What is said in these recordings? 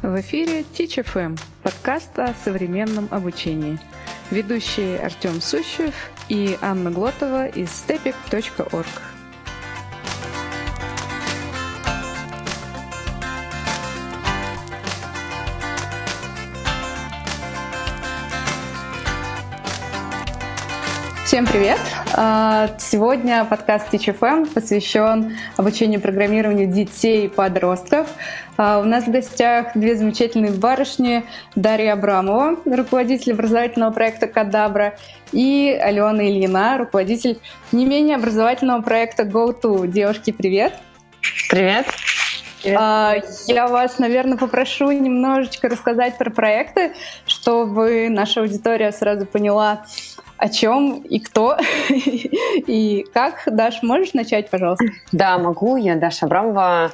В эфире Teach FM, подкаст о современном обучении. Ведущие Артем Сущев и Анна Глотова из stepik.org. Всем привет! А, сегодня подкаст TeachFM посвящен обучению программированию детей и подростков. А, у нас в гостях две замечательные барышни. Дарья Абрамова, руководитель образовательного проекта «Кадабра», и Алена Ильина, руководитель не менее образовательного проекта GoTo. Девушки, привет! Привет! А, я вас, наверное, попрошу немножечко рассказать про проекты, чтобы наша аудитория сразу поняла, о чем и кто и как. Даш, можешь начать, пожалуйста? Да, могу. Я Даша Абрамова,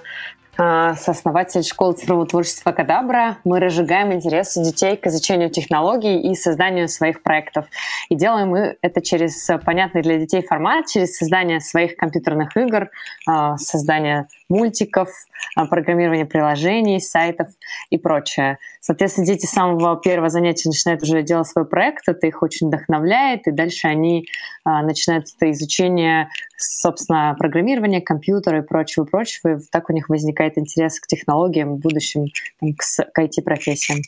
а, сооснователь школы цифрового творчества «Кадабра». Мы разжигаем интерес детей к изучению технологий и созданию своих проектов. И делаем мы это через понятный для детей формат, через создание своих компьютерных игр, а, создание мультиков, а, программирование приложений, сайтов и прочее. Соответственно, дети с самого первого занятия начинают уже делать свой проект, это их очень вдохновляет, и дальше они начинают это изучение, собственно, программирования, компьютера и прочего, прочего, и так у них возникает возникает интерес к технологиям, в будущем там, к, к IT-профессиям.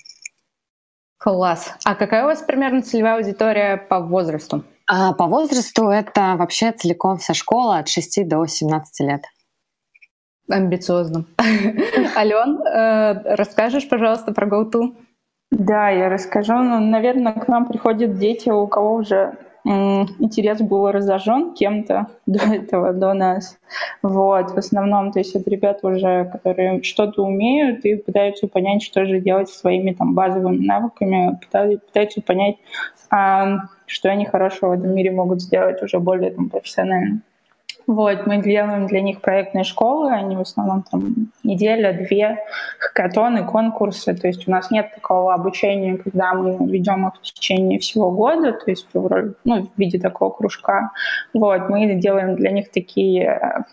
Класс. А какая у вас примерно целевая аудитория по возрасту? А по возрасту это вообще целиком вся школа от 6 до 17 лет. Амбициозно. Ален, э, расскажешь, пожалуйста, про GoTo? Да, я расскажу. Ну, наверное, к нам приходят дети, у кого уже интерес был разожжен кем-то до этого, до нас. Вот, в основном, то есть это ребята уже, которые что-то умеют и пытаются понять, что же делать со своими там базовыми навыками, пытаются понять, а, что они хорошего в этом мире могут сделать уже более там, профессионально. Вот, мы делаем для них проектные школы, они в основном там неделя, две, хакатоны, конкурсы. То есть у нас нет такого обучения, когда мы ведем их в течение всего года, то есть ну, в виде такого кружка. Вот, мы делаем для них такие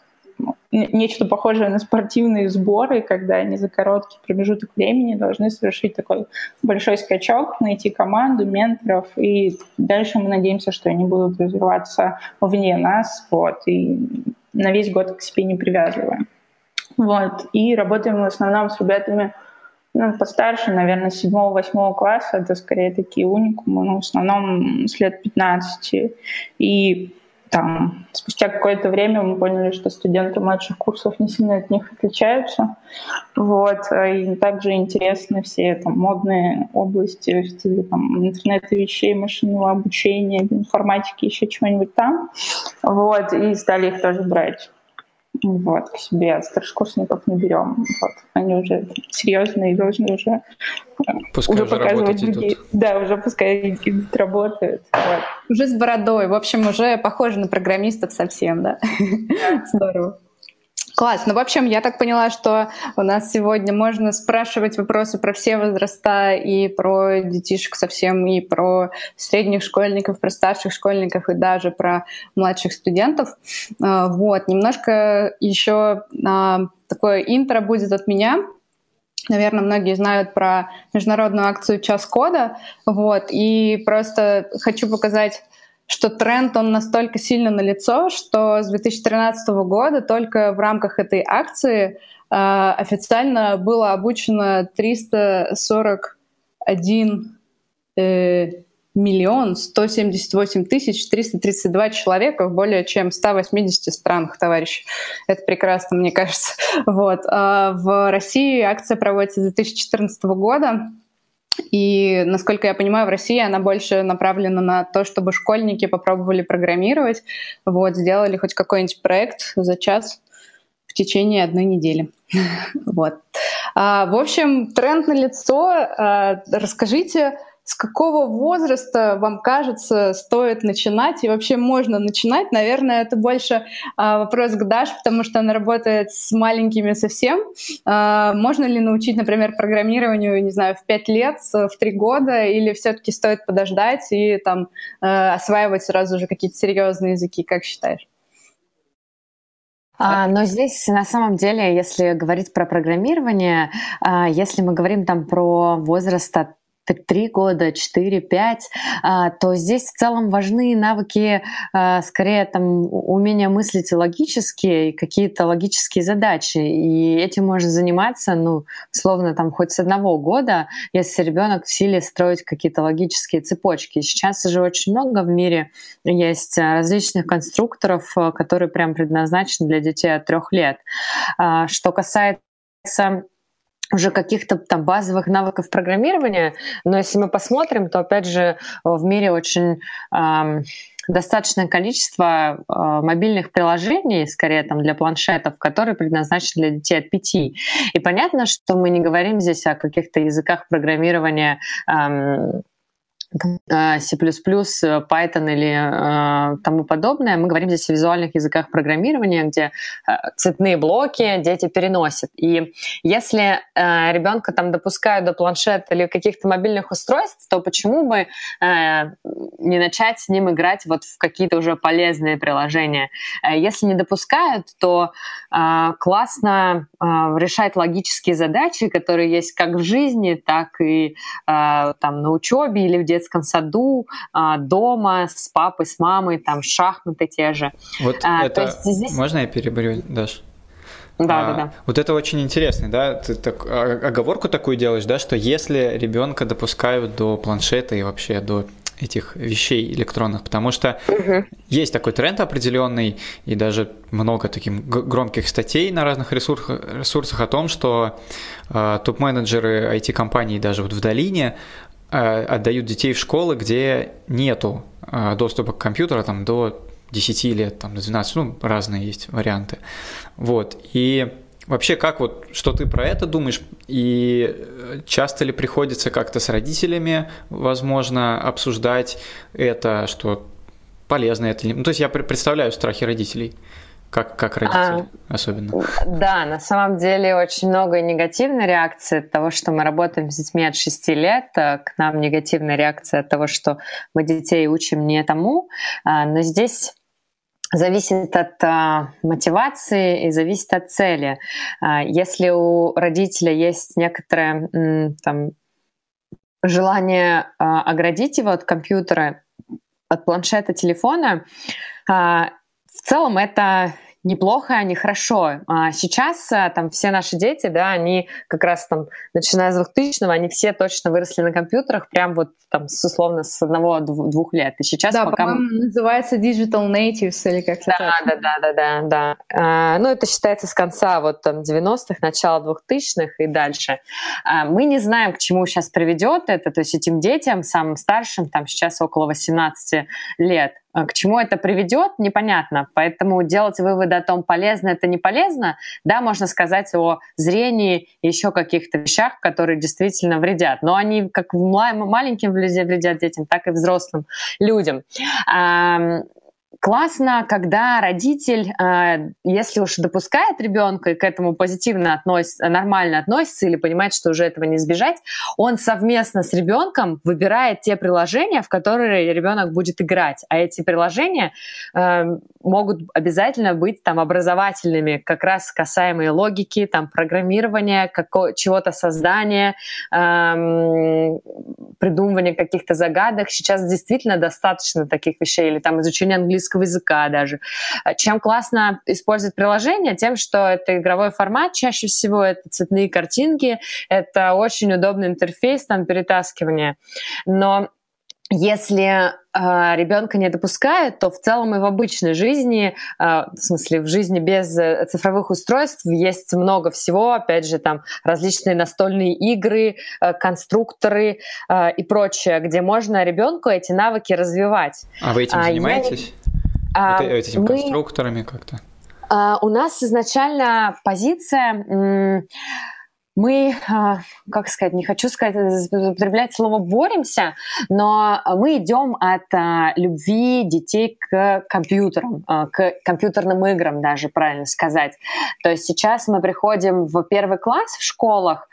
нечто похожее на спортивные сборы, когда они за короткий промежуток времени должны совершить такой большой скачок, найти команду, менторов, и дальше мы надеемся, что они будут развиваться вне нас, вот, и на весь год к себе не привязываем. Вот, и работаем в основном с ребятами ну, постарше, наверное, с 7-8 класса, это скорее такие уникумы, ну, в основном с лет 15. И там спустя какое-то время мы поняли, что студенты младших курсов не сильно от них отличаются. Вот. И также интересны все там, модные области там, интернета вещей, машинного обучения, информатики, еще чего-нибудь там. Вот. И стали их тоже брать вот, к себе старшекурсников не берем. Вот. Они уже серьезные и должны уже, э, пускай уже, уже показывать другие. Идут. Да, уже пускай идут, работают. Вот. Уже с бородой. В общем, уже похожи на программистов совсем, да. Здорово. Класс. Ну, в общем, я так поняла, что у нас сегодня можно спрашивать вопросы про все возраста и про детишек совсем, и про средних школьников, про старших школьников, и даже про младших студентов. А, вот. Немножко еще а, такое интро будет от меня. Наверное, многие знают про международную акцию «Час кода». Вот. И просто хочу показать что тренд, он настолько сильно налицо, что с 2013 года только в рамках этой акции э, официально было обучено 341 э, миллион 178 тысяч 332 человека в более чем 180 странах, товарищи. Это прекрасно, мне кажется. Вот. А в России акция проводится с 2014 года. И, насколько я понимаю, в России она больше направлена на то, чтобы школьники попробовали программировать, вот, сделали хоть какой-нибудь проект за час в течение одной недели. вот. А, в общем, тренд на лицо. А, расскажите, с какого возраста вам кажется стоит начинать и вообще можно начинать? Наверное, это больше а, вопрос к Даше, потому что она работает с маленькими совсем. А, можно ли научить, например, программированию, не знаю, в 5 лет, в 3 года, или все-таки стоит подождать и там а, осваивать сразу же какие-то серьезные языки, как считаешь? А, но здесь на самом деле, если говорить про программирование, а, если мы говорим там про возраст от три года, четыре, пять, а, то здесь в целом важны навыки, а, скорее там умение мыслить логически и какие-то логические задачи. И этим можно заниматься, ну, словно там хоть с одного года, если ребенок в силе строить какие-то логические цепочки. Сейчас же очень много в мире есть различных конструкторов, которые прям предназначены для детей от трех лет. А, что касается уже каких-то там базовых навыков программирования, но если мы посмотрим, то опять же в мире очень эм, достаточное количество э, мобильных приложений, скорее там для планшетов, которые предназначены для детей от пяти. И понятно, что мы не говорим здесь о каких-то языках программирования эм, C++, Python или э, тому подобное. Мы говорим здесь о визуальных языках программирования, где э, цветные блоки дети переносят. И если э, ребенка там допускают до планшета или каких-то мобильных устройств, то почему бы э, не начать с ним играть вот в какие-то уже полезные приложения? Э, если не допускают, то э, классно э, решать логические задачи, которые есть как в жизни, так и э, там на учебе или в детстве детском саду, а, дома с папой, с мамой, там шахматы те же. Вот а, это... здесь... Можно я переборю, Даш? Да, а, да, да. Вот это очень интересно, да? Ты так, а, оговорку такую делаешь, да, что если ребенка допускают до планшета и вообще до этих вещей электронных, потому что угу. есть такой тренд определенный, и даже много таких громких статей на разных ресурсах, ресурсах о том, что э, топ-менеджеры IT-компаний даже вот в долине отдают детей в школы, где нету э, доступа к компьютеру там, до 10 лет, там, до 12, ну, разные есть варианты. Вот, и вообще, как вот, что ты про это думаешь, и э, часто ли приходится как-то с родителями, возможно, обсуждать это, что полезно это. Ну, то есть я представляю страхи родителей. Как, как родители а, особенно? Да, на самом деле очень много негативной реакции от того, что мы работаем с детьми от 6 лет. Э, к нам негативная реакция от того, что мы детей учим не тому. А, но здесь зависит от а, мотивации и зависит от цели. А, если у родителя есть некоторое м, там, желание а, оградить его от компьютера, от планшета, телефона, а, в целом это неплохо, а не хорошо. А сейчас а, там все наши дети, да, они как раз там, начиная с 2000-го, они все точно выросли на компьютерах, прям вот там с, условно с одного-двух лет. И сейчас да, пока... называется digital natives или как-то да, так. Да, да, да, да, да. А, ну, это считается с конца вот там 90-х, начала 2000-х и дальше. А, мы не знаем, к чему сейчас приведет это, то есть этим детям, самым старшим, там сейчас около 18 лет, к чему это приведет, непонятно. Поэтому делать выводы о том, полезно это не полезно, да, можно сказать о зрении и еще каких-то вещах, которые действительно вредят. Но они как маленьким вредят детям, так и взрослым людям классно, когда родитель, э, если уж допускает ребенка и к этому позитивно относится, нормально относится или понимает, что уже этого не избежать, он совместно с ребенком выбирает те приложения, в которые ребенок будет играть. А эти приложения э, могут обязательно быть там образовательными, как раз касаемые логики, там программирования, чего-то создания, эм, придумывания каких-то загадок. Сейчас действительно достаточно таких вещей, или там изучение английского английского языка даже. Чем классно использовать приложение? Тем, что это игровой формат, чаще всего это цветные картинки, это очень удобный интерфейс, там перетаскивание. Но если э, ребенка не допускают, то в целом и в обычной жизни, э, в смысле в жизни без э, цифровых устройств есть много всего, опять же там различные настольные игры, э, конструкторы э, и прочее, где можно ребенку эти навыки развивать. А вы этим а, занимаетесь? А, Это, этими мы, конструкторами как-то? А, у нас изначально позиция... Мы, а, как сказать, не хочу сказать, употреблять слово боремся, но мы идем от а, любви детей к компьютерам, а, к компьютерным играм даже, правильно сказать. То есть сейчас мы приходим в первый класс в школах,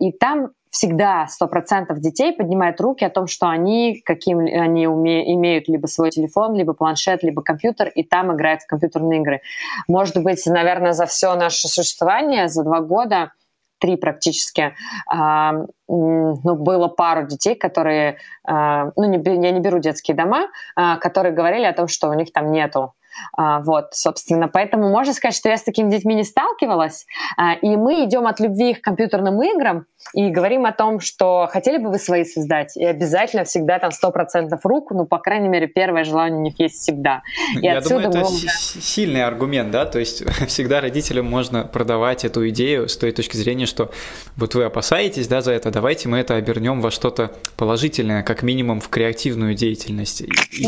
и там всегда 100% детей поднимают руки о том, что они, каким они уме, имеют либо свой телефон, либо планшет, либо компьютер, и там играют в компьютерные игры. Может быть, наверное, за все наше существование, за два года, три практически, а, ну, было пару детей, которые, а, ну, не, я не беру детские дома, а, которые говорили о том, что у них там нету вот, собственно, поэтому можно сказать, что я с такими детьми не сталкивалась, а, и мы идем от любви к компьютерным играм и говорим о том, что хотели бы вы свои создать, и обязательно всегда там 100% рук, ну, по крайней мере, первое желание у них есть всегда. И я думаю, это мы... сильный аргумент, да, то есть всегда родителям можно продавать эту идею с той точки зрения, что вот вы опасаетесь, да, за это, давайте мы это обернем во что-то положительное, как минимум в креативную деятельность.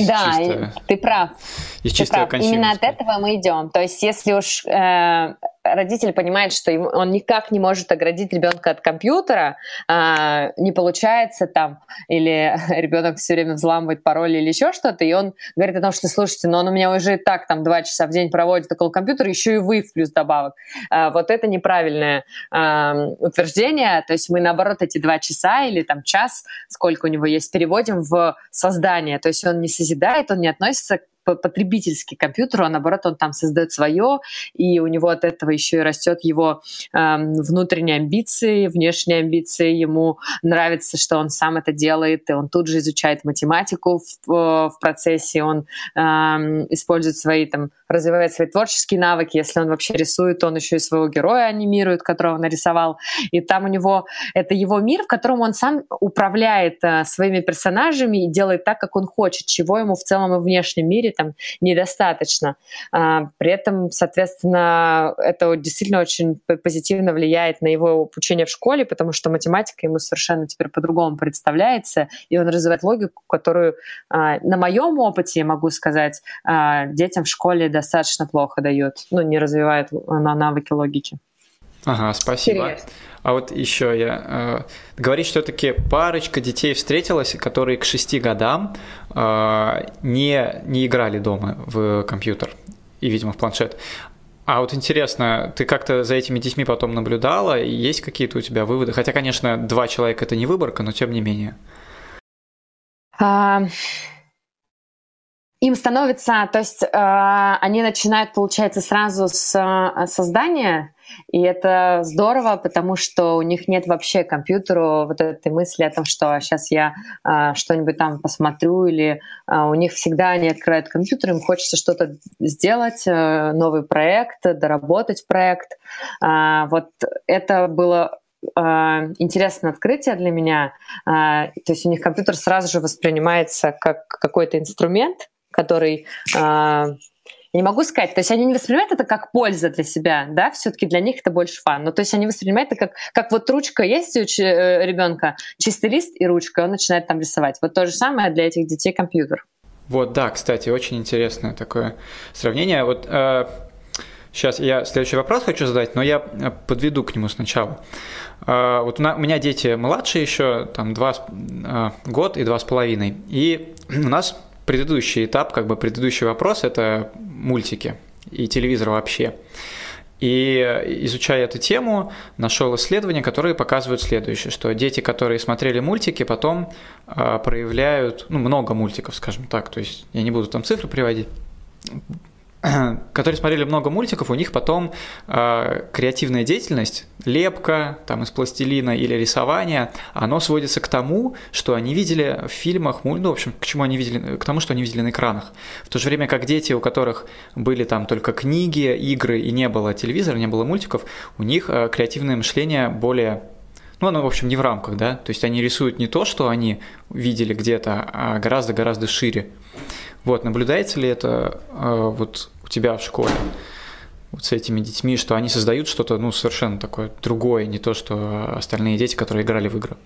Да, чисто... ты прав. Из ты прав. Именно от этого мы идем. То есть, если уж э, родитель понимает, что он никак не может оградить ребенка от компьютера, а, не получается там, или ребенок все время взламывает пароли или еще что-то, и он говорит о том, что слушайте, но он у меня уже и так там два часа в день проводит около компьютера, еще и вы в плюс добавок. А, вот это неправильное а, утверждение, то есть мы наоборот эти два часа или там час, сколько у него есть, переводим в создание, то есть он не созидает, он не относится потребительский компьютер, а наоборот он там создает свое, и у него от этого еще и растет его э, внутренние амбиции, внешние амбиции, ему нравится, что он сам это делает, и он тут же изучает математику в, в процессе, он э, использует свои там, развивает свои творческие навыки, если он вообще рисует, он еще и своего героя анимирует, которого нарисовал, и там у него это его мир, в котором он сам управляет э, своими персонажами и делает так, как он хочет, чего ему в целом и в внешнем мире там недостаточно. А, при этом, соответственно, это действительно очень позитивно влияет на его обучение в школе, потому что математика ему совершенно теперь по-другому представляется, и он развивает логику, которую а, на моем опыте, могу сказать, а, детям в школе достаточно плохо дает, ну, не развивает на навыки логики. Ага, спасибо. Интересно. А вот еще я э, говорит, что все-таки парочка детей встретилась, которые к шести годам э, не, не играли дома в компьютер и, видимо, в планшет. А вот интересно, ты как-то за этими детьми потом наблюдала? Есть какие-то у тебя выводы? Хотя, конечно, два человека это не выборка, но тем не менее. А, им становится, то есть э, они начинают, получается, сразу с э, создания, и это здорово, потому что у них нет вообще компьютера вот этой мысли о том, что сейчас я э, что-нибудь там посмотрю, или э, у них всегда они открывают компьютер, им хочется что-то сделать, э, новый проект, доработать проект. Э, вот это было интересное открытие для меня. То есть у них компьютер сразу же воспринимается как какой-то инструмент, который а, я не могу сказать, то есть они не воспринимают это как польза для себя, да, все-таки для них это больше фан. Но то есть они воспринимают это как, как вот ручка есть у э, ребенка, чистый лист и ручка, он начинает там рисовать. Вот то же самое для этих детей компьютер. Вот, да, кстати, очень интересное такое сравнение. Вот э, сейчас я следующий вопрос хочу задать, но я э, подведу к нему сначала. Э, вот у, на, у меня дети младшие еще, там два э, год и два с половиной, и у нас предыдущий этап, как бы предыдущий вопрос – это мультики и телевизор вообще. И изучая эту тему, нашел исследования, которые показывают следующее, что дети, которые смотрели мультики, потом э, проявляют, ну, много мультиков, скажем так, то есть я не буду там цифры приводить, которые смотрели много мультиков, у них потом э, креативная деятельность, лепка там из пластилина или рисование, оно сводится к тому, что они видели в фильмах, ну, в общем, к чему они видели, к тому, что они видели на экранах. В то же время как дети, у которых были там только книги, игры и не было телевизора, не было мультиков, у них э, креативное мышление более ну, оно, в общем, не в рамках, да, то есть они рисуют не то, что они видели где-то, а гораздо-гораздо шире. Вот, наблюдается ли это э, вот у тебя в школе? вот с этими детьми, что они создают что-то ну, совершенно такое другое, не то, что остальные дети, которые играли в игры.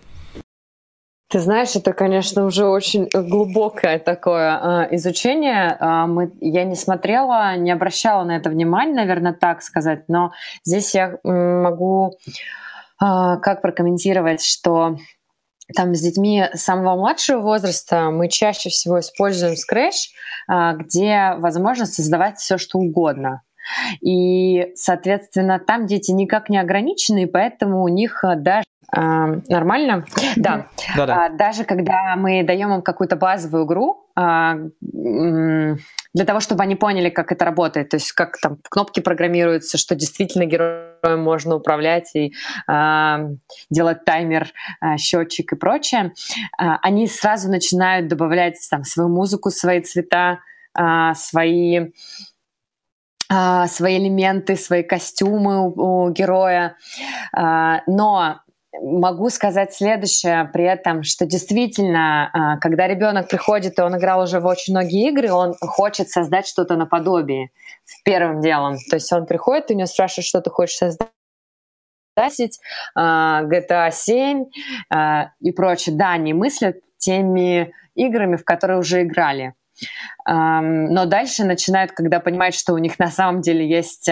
Ты знаешь, это, конечно, уже очень глубокое такое э, изучение. Э, мы, я не смотрела, не обращала на это внимания, наверное, так сказать, но здесь я могу э, как прокомментировать, что там с детьми самого младшего возраста мы чаще всего используем Scratch, а, где возможно создавать все, что угодно. И, соответственно, там дети никак не ограничены, и поэтому у них э, даже а, нормально? Да. да, да. Даже когда мы даем им какую-то базовую игру, а, для того, чтобы они поняли, как это работает, то есть как там кнопки программируются, что действительно героем можно управлять и а, делать таймер, а, счетчик и прочее, а, они сразу начинают добавлять там свою музыку, свои цвета, а, свои свои элементы, свои костюмы у, у героя. Но могу сказать следующее при этом, что действительно, а, когда ребенок приходит, и он играл уже в очень многие игры, он хочет создать что-то наподобие первым делом. То есть он приходит, и у него спрашивают, что ты хочешь создать. 10, а, GTA 7 а, и прочее. Да, они мыслят теми играми, в которые уже играли. Но дальше начинают, когда понимают, что у них на самом деле есть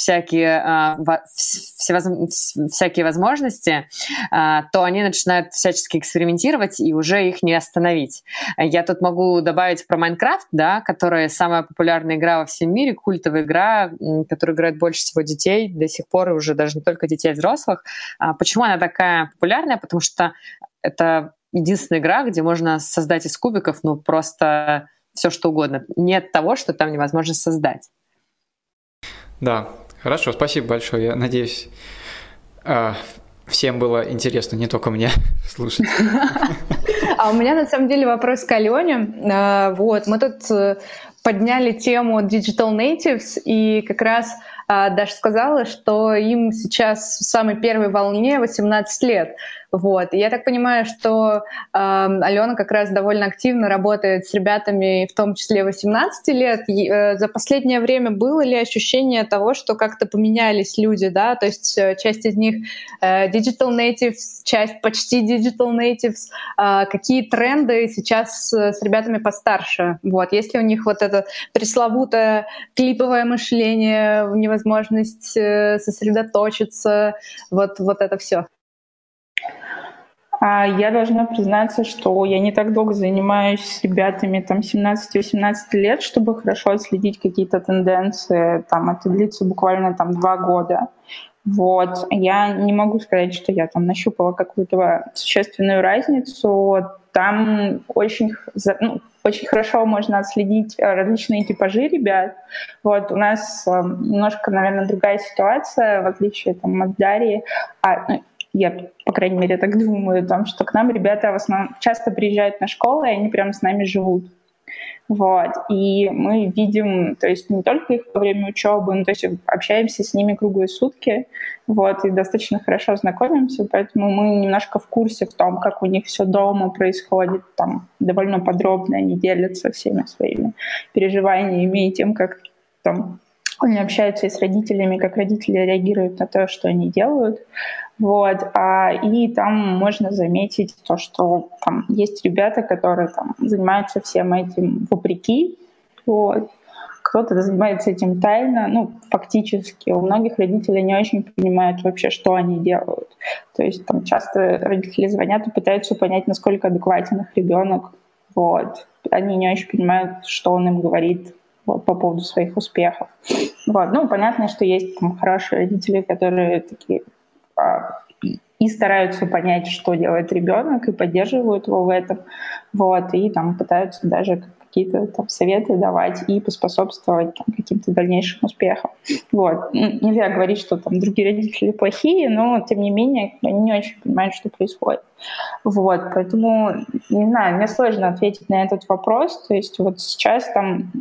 всякие, а, всякие возможности, а, то они начинают всячески экспериментировать и уже их не остановить. Я тут могу добавить про Майнкрафт, да, которая самая популярная игра во всем мире, культовая игра, которую играет больше всего детей до сих пор, и уже даже не только детей, а взрослых. А почему она такая популярная? Потому что это единственная игра, где можно создать из кубиков, ну, просто все что угодно. Нет того, что там невозможно создать. Да, Хорошо, спасибо большое. Я надеюсь, а, всем было интересно, не только мне слушать. А у меня на самом деле вопрос к Алене. А, вот, мы тут э, подняли тему Digital Natives, и как раз а, Даша сказала, что им сейчас в самой первой волне 18 лет. Вот. И я так понимаю, что э, Алена как раз довольно активно работает с ребятами, в том числе 18 лет. И, э, за последнее время было ли ощущение того, что как-то поменялись люди, да? То есть э, часть из них э, digital natives, часть почти digital natives. Э, какие тренды сейчас э, с ребятами постарше? Вот. Есть ли у них вот это пресловутое клиповое мышление, невозможность э, сосредоточиться, вот, вот это все? А я должна признаться, что я не так долго занимаюсь ребятами там 17-18 лет, чтобы хорошо отследить какие-то тенденции. Там это длится буквально там два года. Вот. Я не могу сказать, что я там нащупала какую-то существенную разницу. Там очень, ну, очень хорошо можно отследить э, различные типажи ребят. Вот у нас э, немножко, наверное, другая ситуация, в отличие там, от Дарьи. А, ну, я, по крайней мере, так думаю, о том, что к нам ребята в основном часто приезжают на школу, и они прямо с нами живут. Вот. И мы видим, то есть не только их во время учебы, но то есть общаемся с ними круглые сутки, вот, и достаточно хорошо знакомимся, поэтому мы немножко в курсе в том, как у них все дома происходит, там довольно подробно они делятся всеми своими переживаниями и тем, как там они общаются и с родителями, как родители реагируют на то, что они делают. Вот. А, и там можно заметить то, что там есть ребята, которые там, занимаются всем этим вопреки. Вот. Кто-то занимается этим тайно, ну, фактически. У многих родителей не очень понимают вообще, что они делают. То есть там часто родители звонят и пытаются понять, насколько адекватен их ребенок. Вот. Они не очень понимают, что он им говорит по поводу своих успехов. Вот. Ну, понятно, что есть там, хорошие родители, которые такие а, и стараются понять, что делает ребенок, и поддерживают его в этом, вот, и там пытаются даже какие-то там советы давать и поспособствовать там, каким-то дальнейшим успехам. Вот. Нельзя говорить, что там другие родители плохие, но тем не менее они не очень понимают, что происходит. Вот, поэтому, не знаю, мне сложно ответить на этот вопрос. То есть вот сейчас там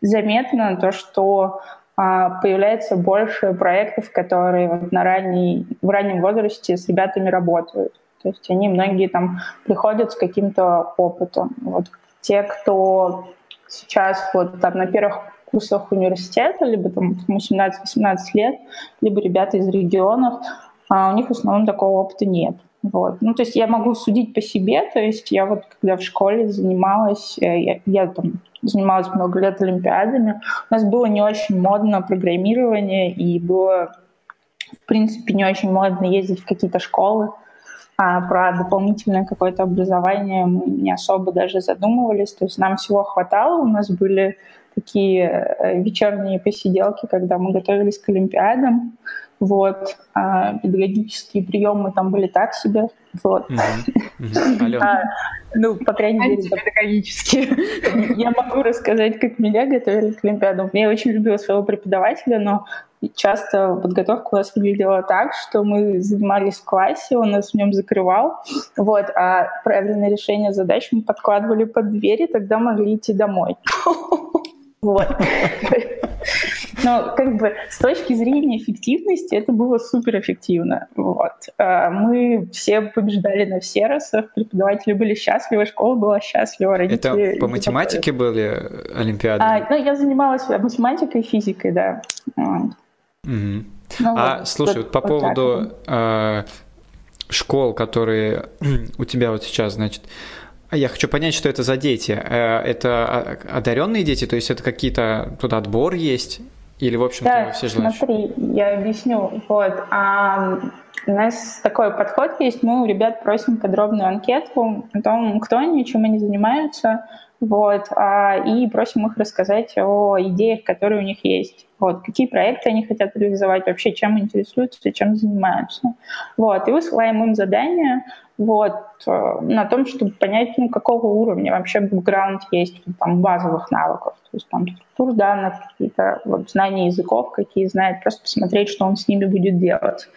заметно то, что а, появляется больше проектов, которые вот на ранней, в раннем возрасте с ребятами работают. То есть они многие там приходят с каким-то опытом. Вот те, кто сейчас вот там на первых курсах университета, либо там 18-18 лет, либо ребята из регионов, а у них в основном такого опыта нет. Вот. Ну, то есть я могу судить по себе, то есть я вот когда в школе занималась, э, я, я там занималась много лет олимпиадами, у нас было не очень модно программирование, и было, в принципе, не очень модно ездить в какие-то школы, а про дополнительное какое-то образование мы не особо даже задумывались, то есть нам всего хватало, у нас были такие э, вечерние посиделки, когда мы готовились к Олимпиадам. Вот. А педагогические приемы там были так себе. Вот. А, ну, по крайней мере, педагогические. Я могу рассказать, как меня готовили к Олимпиадам. Я очень любила своего преподавателя, но часто подготовка у нас выглядела так, что мы занимались в классе, он нас в нем закрывал, вот, а правильное решение задач мы подкладывали под двери, тогда могли идти домой. Вот. Но как бы с точки зрения эффективности это было суперэффективно. Вот. А, мы все побеждали на серосах, преподаватели были счастливы, школа была счастлива, родители... Это по математике были олимпиады? А, ну, я занималась математикой и физикой, да. Угу. Ну, а вот, слушай, вот, по вот поводу э, школ, которые у тебя вот сейчас, значит, я хочу понять, что это за дети. Э, это одаренные дети, то есть это какие-то туда отбор есть? Или, в общем-то, да, все желающие? смотри, я объясню. Вот. А, у нас такой подход есть. Мы у ребят просим подробную анкету о том, кто они, чем они занимаются, вот, а, и просим их рассказать о идеях, которые у них есть. Вот, какие проекты они хотят реализовать, вообще чем интересуются, чем занимаются. Вот, и высылаем им задания вот, э, на том, чтобы понять, ну, какого уровня вообще бэкграунд есть там, базовых навыков. То есть там структур данных, какие-то вот, знания языков, какие знает, просто посмотреть, что он с ними будет делать.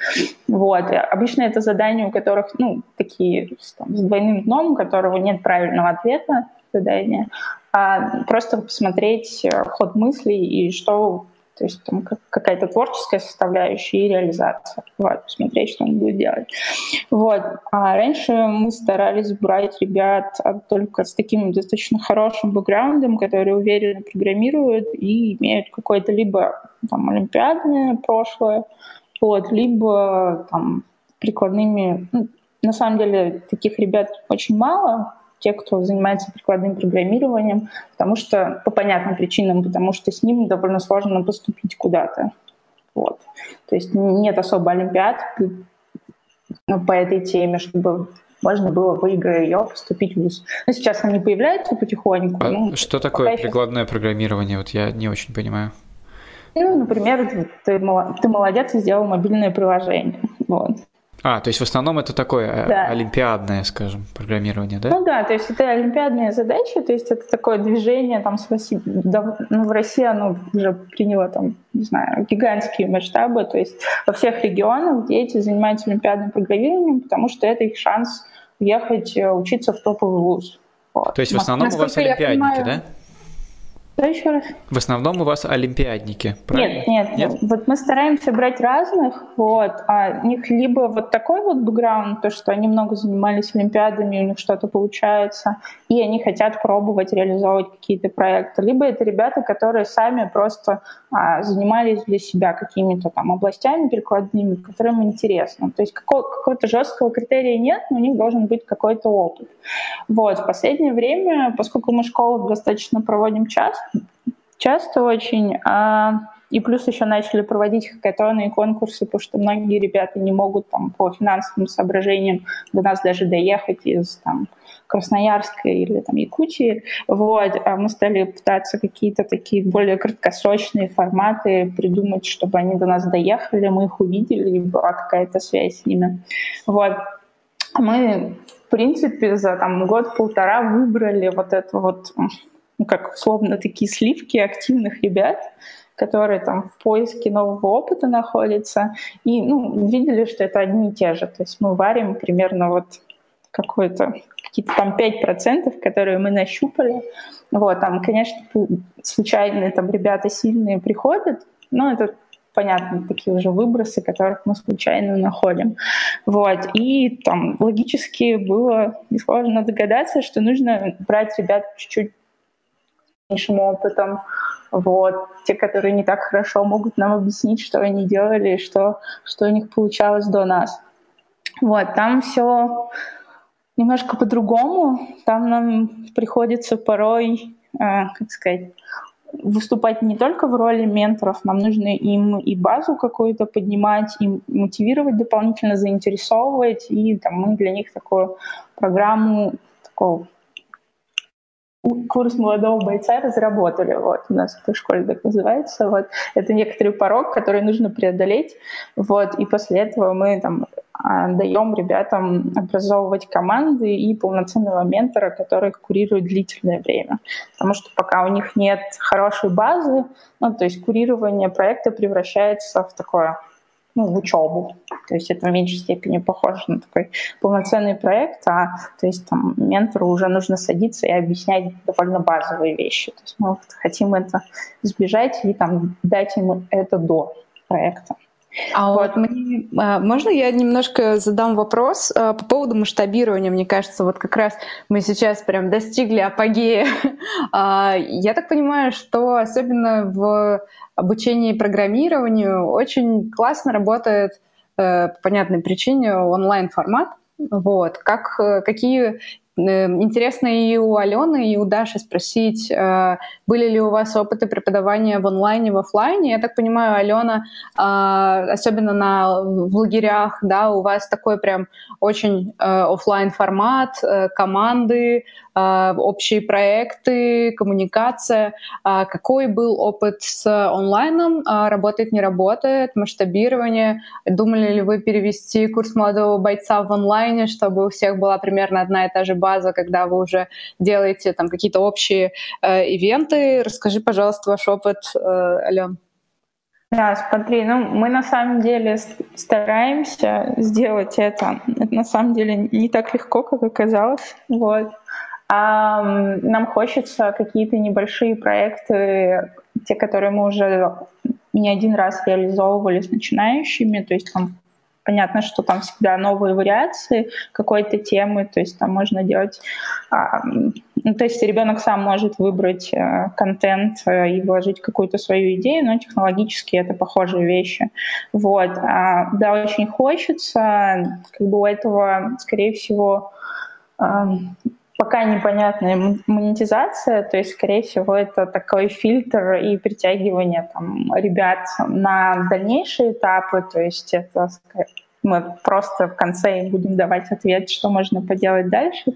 Вот. И обычно это задания, у которых, ну, такие там, с двойным дном, у которого нет правильного ответа, задания, а просто посмотреть э, ход мыслей и что то есть там какая-то творческая составляющая и реализация. Вот, посмотреть, что он будет делать. Вот. А раньше мы старались брать ребят только с таким достаточно хорошим бэкграундом, которые уверенно программируют и имеют какое-то либо там олимпиадное прошлое, вот, либо там прикладными... Ну, на самом деле таких ребят очень мало, те, кто занимается прикладным программированием, потому что по понятным причинам, потому что с ним довольно сложно поступить куда-то. Вот. То есть нет особо олимпиад по этой теме, чтобы можно было, выиграя ее, поступить в ВУЗ. Но сейчас они появляются потихоньку. А ну, что такое прикладное еще... программирование? Вот я не очень понимаю. Ну, например, ты, ты молодец и сделал мобильное приложение. Вот. А, то есть в основном это такое э, да. олимпиадное, скажем, программирование, да? Ну да, то есть это олимпиадная задача, то есть это такое движение там с России, да, ну, в России оно уже приняло там, не знаю, гигантские масштабы, то есть во всех регионах дети занимаются олимпиадным программированием, потому что это их шанс уехать э, учиться в топовый вуз. Вот. То есть в основном Насколько у вас олимпиадники, понимаю, да? Да, еще раз. В основном у вас олимпиадники, правильно? Нет, нет, нет. Вот мы стараемся брать разных, вот, а у них либо вот такой вот бэкграунд, то, что они много занимались олимпиадами, у них что-то получается, и они хотят пробовать реализовывать какие-то проекты, либо это ребята, которые сами просто а, занимались для себя какими-то там областями перекладными, которым интересно. То есть какого- какого-то жесткого критерия нет, но у них должен быть какой-то опыт. Вот, в последнее время, поскольку мы школу достаточно проводим часто, часто очень. А, и плюс еще начали проводить хакатоны и конкурсы, потому что многие ребята не могут там, по финансовым соображениям до нас даже доехать из там, Красноярска или там, Якутии. Вот. А мы стали пытаться какие-то такие более краткосрочные форматы придумать, чтобы они до нас доехали, мы их увидели, и была какая-то связь с ними. Вот. Мы, в принципе, за там, год-полтора выбрали вот это вот ну, как условно такие сливки активных ребят, которые там в поиске нового опыта находятся, и ну, видели, что это одни и те же. То есть мы варим примерно вот какой-то какие-то там 5%, которые мы нащупали. Вот, там, конечно, случайные там ребята сильные приходят, но это понятно, такие уже выбросы, которых мы случайно находим. Вот. И там логически было несложно догадаться, что нужно брать ребят чуть-чуть меньшим опытом. Вот. Те, которые не так хорошо, могут нам объяснить, что они делали, что, что у них получалось до нас. Вот. Там все немножко по-другому. Там нам приходится порой, э, как сказать, выступать не только в роли менторов, нам нужно им и базу какую-то поднимать, им мотивировать дополнительно, заинтересовывать, и там, мы для них такую программу такого курс молодого бойца разработали. Вот, у нас в школе так называется. Вот. Это некоторый порог, который нужно преодолеть. Вот, и после этого мы там а, даем ребятам образовывать команды и полноценного ментора, который курирует длительное время. Потому что пока у них нет хорошей базы, ну, то есть курирование проекта превращается в такое ну, в учебу. То есть это в меньшей степени похоже на такой полноценный проект, а то есть там ментору уже нужно садиться и объяснять довольно базовые вещи. То есть мы вот хотим это избежать и там дать ему это до проекта. А вот мне, а, можно я немножко задам вопрос а, по поводу масштабирования? Мне кажется, вот как раз мы сейчас прям достигли апогея. А, я так понимаю, что особенно в обучении программированию очень классно работает э, по понятной причине онлайн-формат. Вот. Как, э, какие интересно и у Алены, и у Даши спросить, э, были ли у вас опыты преподавания в онлайне, в офлайне. Я так понимаю, Алена, э, особенно на в лагерях, да, у вас такой прям очень э, офлайн формат, команды, общие проекты, коммуникация. А какой был опыт с онлайном? Работает, не работает? Масштабирование? Думали ли вы перевести курс молодого бойца в онлайне, чтобы у всех была примерно одна и та же база? база, когда вы уже делаете там какие-то общие э, ивенты. Расскажи, пожалуйста, ваш опыт, э, Ален. Да, смотри, ну мы на самом деле стараемся сделать это. Это на самом деле не так легко, как оказалось. Вот. Нам хочется какие-то небольшие проекты, те, которые мы уже не один раз реализовывали с начинающими, то есть там Понятно, что там всегда новые вариации какой-то темы, то есть там можно делать... А, ну, то есть ребенок сам может выбрать а, контент а, и вложить какую-то свою идею, но технологически это похожие вещи. Вот. А, да, очень хочется. Как бы у этого, скорее всего, пока непонятная монетизация, то есть, скорее всего, это такой фильтр и притягивание там, ребят на дальнейшие этапы, то есть это мы просто в конце им будем давать ответ, что можно поделать дальше,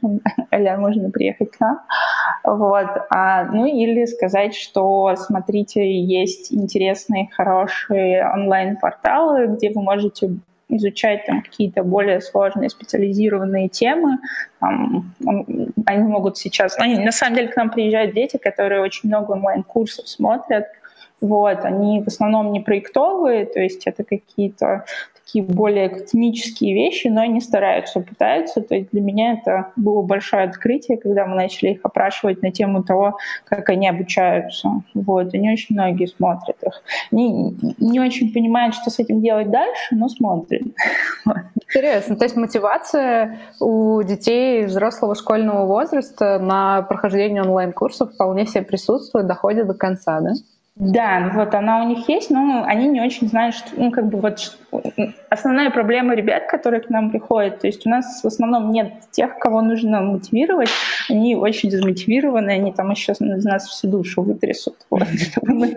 или можно приехать к нам. Вот. А, ну или сказать, что смотрите, есть интересные, хорошие онлайн-порталы, где вы можете изучать там какие-то более сложные специализированные темы. Там, они могут сейчас... Они, на самом деле к нам приезжают дети, которые очень много онлайн-курсов смотрят, вот, они в основном не проектовые, то есть это какие-то такие более академические вещи, но они стараются, пытаются. То есть для меня это было большое открытие, когда мы начали их опрашивать на тему того, как они обучаются. Вот. Они очень многие смотрят их. Они не очень понимают, что с этим делать дальше, но смотрят. Интересно. То есть мотивация у детей взрослого школьного возраста на прохождение онлайн-курсов вполне себе присутствует, доходит до конца, да? Да, вот она у них есть, но они не очень знают, что, ну, как бы вот основная проблема ребят, которые к нам приходят, то есть у нас в основном нет тех, кого нужно мотивировать, они очень замотивированы, они там еще из нас всю душу вытрясут, вот, чтобы мы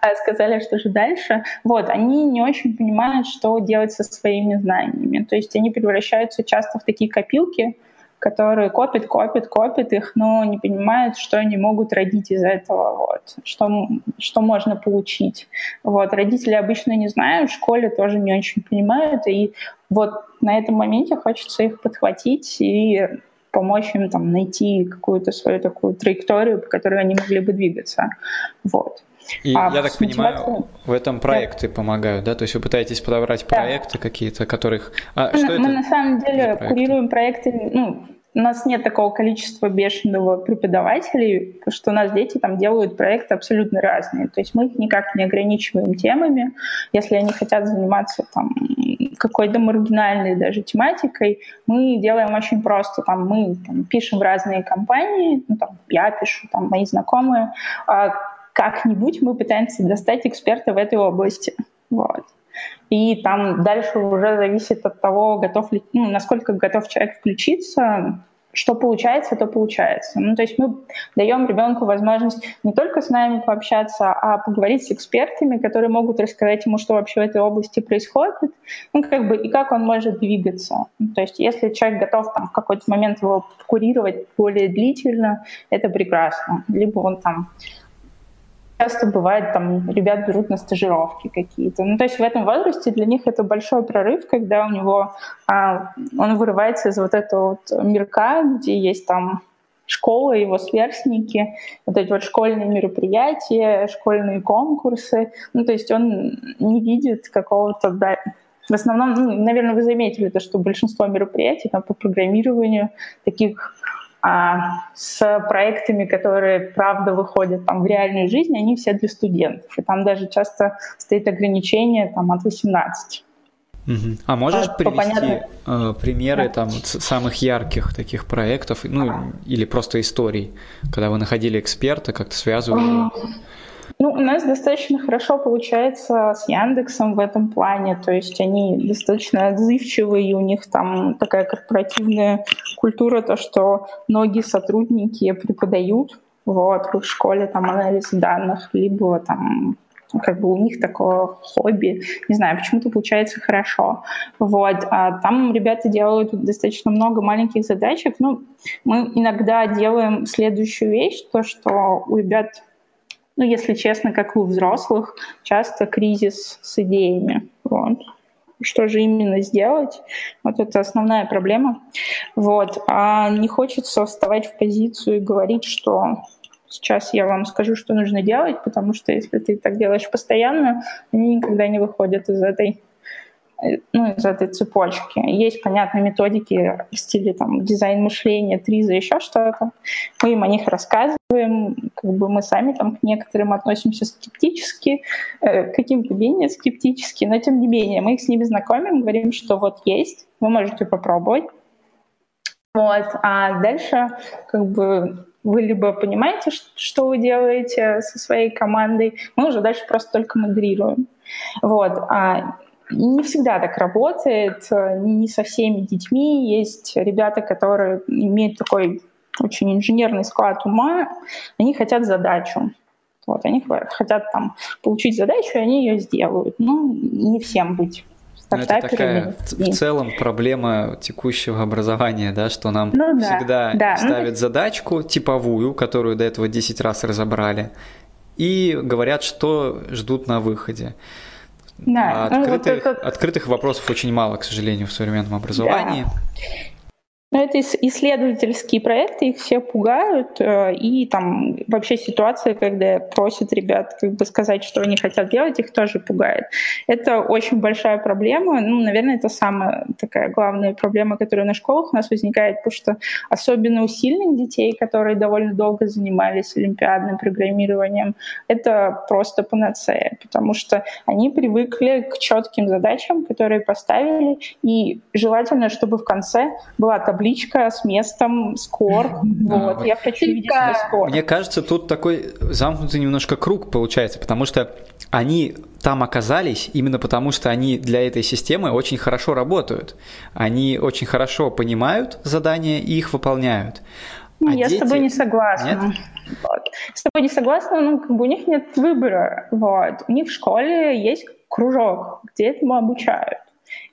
а, сказали, что же дальше. Вот, они не очень понимают, что делать со своими знаниями, то есть они превращаются часто в такие копилки, которые копят, копят, копят их, но не понимают, что они могут родить из этого, вот, что, что можно получить. Вот. Родители обычно не знают, в школе тоже не очень понимают, и вот на этом моменте хочется их подхватить и помочь им там найти какую-то свою такую траекторию, по которой они могли бы двигаться. Вот. И а я так понимаю, в этом проекты да. помогают, да? То есть вы пытаетесь подобрать да. проекты какие-то, которых... А, мы, что мы это на самом деле проекты? курируем проекты, ну, у нас нет такого количества бешеного преподавателей, что у нас дети там делают проекты абсолютно разные. То есть мы их никак не ограничиваем темами. Если они хотят заниматься там какой-то маргинальной даже тематикой, мы делаем очень просто. Там, мы там, пишем в разные компании, ну, там, я пишу, там, мои знакомые, а как-нибудь мы пытаемся достать эксперта в этой области. Вот. И там дальше уже зависит от того, готов ли, ну, насколько готов человек включиться, что получается, то получается. Ну, то есть мы даем ребенку возможность не только с нами пообщаться, а поговорить с экспертами, которые могут рассказать ему, что вообще в этой области происходит, ну, как бы, и как он может двигаться. Ну, то есть если человек готов там, в какой-то момент его курировать более длительно, это прекрасно. Либо он там часто бывает, там, ребят берут на стажировки какие-то. Ну, то есть в этом возрасте для них это большой прорыв, когда у него а, он вырывается из вот этого вот мирка, где есть там школа, его сверстники, вот эти вот школьные мероприятия, школьные конкурсы. Ну, то есть он не видит какого-то... Да, в основном, ну, наверное, вы заметили то, что большинство мероприятий там, по программированию таких с проектами, которые, правда, выходят там в реальную жизнь, они все для студентов. И там даже часто стоит ограничение там, от 18. Угу. А можешь а, привести э, примеры да. там самых ярких таких проектов, ну или просто историй, когда вы находили эксперта, как-то связывали? Ну, у нас достаточно хорошо получается с Яндексом в этом плане, то есть они достаточно отзывчивые, и у них там такая корпоративная культура, то, что многие сотрудники преподают вот, в школе там анализ данных, либо там как бы у них такое хобби, не знаю, почему-то получается хорошо. Вот. А там ребята делают достаточно много маленьких задачек. Ну, мы иногда делаем следующую вещь, то, что у ребят ну, если честно, как у взрослых, часто кризис с идеями. Вот. Что же именно сделать? Вот это основная проблема. Вот. А не хочется вставать в позицию и говорить, что сейчас я вам скажу, что нужно делать, потому что если ты так делаешь постоянно, они никогда не выходят из этой ну, из этой цепочки. Есть, понятно, методики в стиле там, дизайн мышления, триза, еще что-то. Мы им о них рассказываем, как бы мы сами там к некоторым относимся скептически, э, к каким-то менее скептически, но тем не менее мы их с ними знакомим, говорим, что вот есть, вы можете попробовать. Вот. А дальше как бы вы либо понимаете, что вы делаете со своей командой, мы уже дальше просто только модерируем. Вот. А не всегда так работает, не со всеми детьми. Есть ребята, которые имеют такой очень инженерный склад ума, они хотят задачу. Вот, они хотят там получить задачу, и они ее сделают. Ну, не всем быть ну, это такая в целом проблема текущего образования, да, что нам ну, да, всегда да. Ну, ставят задачку типовую, которую до этого 10 раз разобрали, и говорят, что ждут на выходе. Да. А открытых, ну, вот это... открытых вопросов очень мало, к сожалению, в современном образовании. Да. Но это исследовательские проекты, их все пугают, э, и там вообще ситуация, когда просят ребят как бы сказать, что они хотят делать, их тоже пугает. Это очень большая проблема, ну, наверное, это самая такая главная проблема, которая на школах у нас возникает, потому что особенно у сильных детей, которые довольно долго занимались олимпиадным программированием, это просто панацея, потому что они привыкли к четким задачам, которые поставили, и желательно, чтобы в конце была таблица табличка с местом, скор. Вот, я хочу видеть скор. Мне кажется, тут такой замкнутый немножко круг получается, потому что они там оказались именно потому, что они для этой системы очень хорошо работают. Они очень хорошо понимают задания и их выполняют. А я дети... с тобой не согласна. Нет? Вот. С тобой не согласна, ну, как бы у них нет выбора. Вот. У них в школе есть кружок, где этому обучают.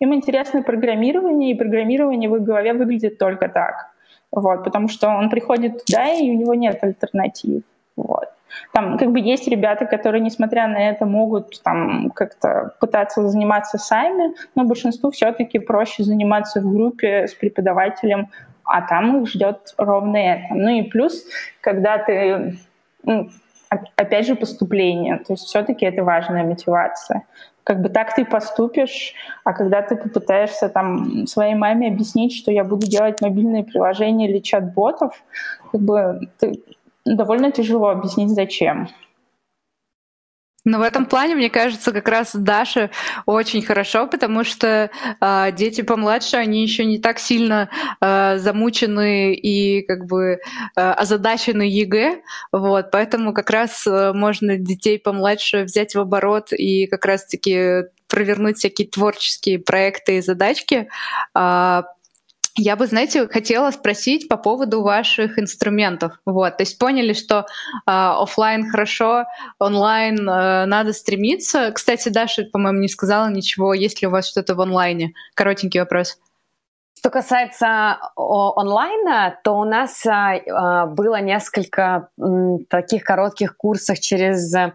Им интересно программирование, и программирование в их голове выглядит только так. Вот, потому что он приходит туда, и у него нет альтернатив. Вот. Там как бы есть ребята, которые, несмотря на это, могут там как-то пытаться заниматься сами, но большинству все-таки проще заниматься в группе с преподавателем, а там их ждет ровно это. Ну и плюс, когда ты опять же поступление, то есть все-таки это важная мотивация как бы так ты поступишь, а когда ты попытаешься там своей маме объяснить, что я буду делать мобильные приложения или чат-ботов, как бы ты, довольно тяжело объяснить, зачем. Но в этом плане, мне кажется, как раз Даша очень хорошо, потому что э, дети помладше, они еще не так сильно э, замучены и как бы э, озадачены ЕГЭ, вот, поэтому как раз можно детей помладше взять в оборот и как раз-таки провернуть всякие творческие проекты и задачки, э, я бы, знаете, хотела спросить по поводу ваших инструментов. Вот, то есть поняли, что э, офлайн хорошо, онлайн э, надо стремиться. Кстати, Даша, по-моему, не сказала ничего. Есть ли у вас что-то в онлайне? Коротенький вопрос. Что касается онлайна, то у нас а, а, было несколько таких коротких курсов через а,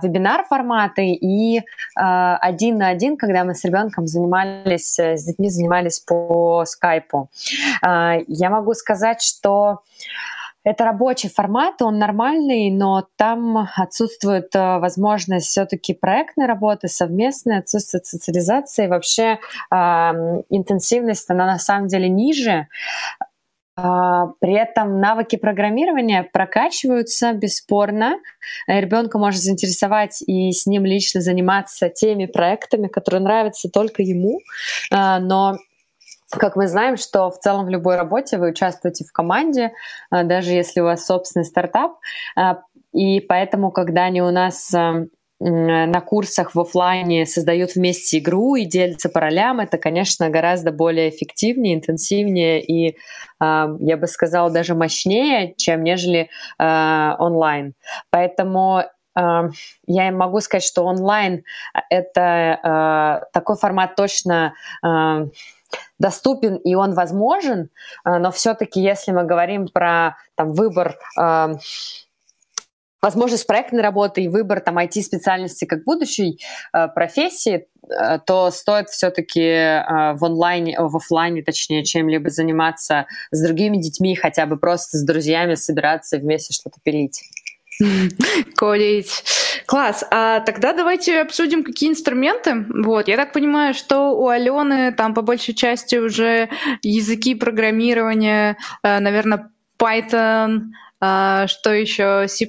вебинар форматы и один на один, когда мы с ребенком занимались, с детьми занимались по скайпу. Я могу сказать, что это рабочий формат, он нормальный, но там отсутствует э, возможность все-таки проектной работы, совместной, отсутствует социализации. Вообще э, интенсивность, она на самом деле ниже. Э, при этом навыки программирования прокачиваются бесспорно. Ребенка может заинтересовать и с ним лично заниматься теми проектами, которые нравятся только ему. Э, но как мы знаем, что в целом в любой работе вы участвуете в команде, а, даже если у вас собственный стартап. А, и поэтому, когда они у нас а, на курсах в офлайне создают вместе игру и делятся по ролям, это, конечно, гораздо более эффективнее, интенсивнее и, я бы сказала, даже мощнее, чем нежели онлайн. Поэтому я могу сказать, что онлайн это такой формат точно доступен и он возможен, э, но все-таки, если мы говорим про там, выбор э, возможность проектной работы и выбор там IT-специальности как будущей э, профессии, э, то стоит все-таки э, в онлайне, в офлайне, точнее, чем-либо заниматься с другими детьми, хотя бы просто с друзьями собираться вместе что-то пилить. Кодить. Класс. А тогда давайте обсудим, какие инструменты. Вот, я так понимаю, что у Алены там по большей части уже языки программирования, э, наверное, Python, а, что еще, C++,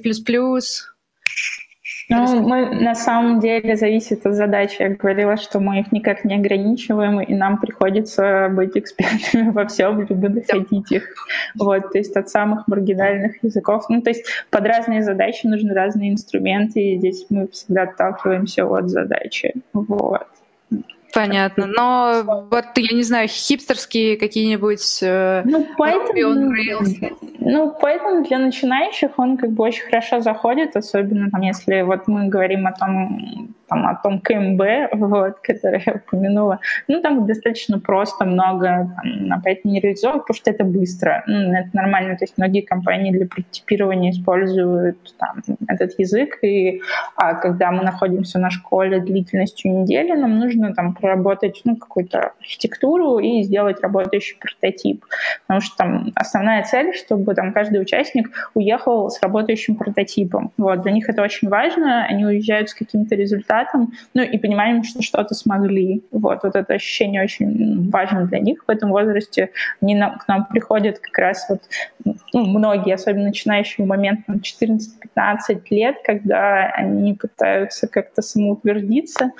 ну, мы на самом деле зависит от задачи. Я говорила, что мы их никак не ограничиваем, и нам приходится быть экспертами во всем, либо доходить их. Вот, то есть от самых маргинальных языков. Ну, то есть под разные задачи нужны разные инструменты, и здесь мы всегда отталкиваемся от задачи. Вот. Понятно. Но вот, я не знаю, хипстерские какие-нибудь... Э, ну, Python, ну, Python для начинающих, он как бы очень хорошо заходит, особенно там, если вот мы говорим о том, там, о том КМБ, вот, который я упомянула. Ну, там достаточно просто много там, на Python реализовывать, потому что это быстро. Ну, это нормально. То есть многие компании для прототипирования используют там, этот язык, и а, когда мы находимся на школе длительностью недели, нам нужно там проработать ну, какую-то архитектуру и сделать работающий прототип. Потому что там основная цель, чтобы там каждый участник уехал с работающим прототипом. Вот. Для них это очень важно, они уезжают с каким-то результатом, ну и понимаем, что что-то смогли. Вот, вот это ощущение очень важно для них в этом возрасте. Они на, к нам приходят как раз вот, ну, многие, особенно начинающие в момент 14-15 лет, когда они пытаются как-то самоутвердиться,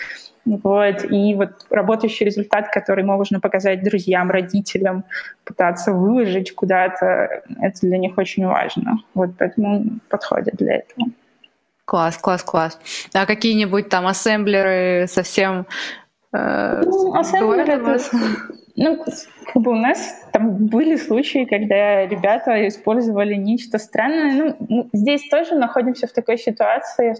вот. И вот работающий результат, который можно показать друзьям, родителям, пытаться выложить куда-то, это для них очень важно. Вот поэтому подходит для этого. Класс, класс, класс. А какие-нибудь там ассемблеры совсем э, ну, ассемблеры ну, как бы у нас там были случаи, когда ребята использовали нечто странное. Ну, здесь тоже находимся в такой ситуации,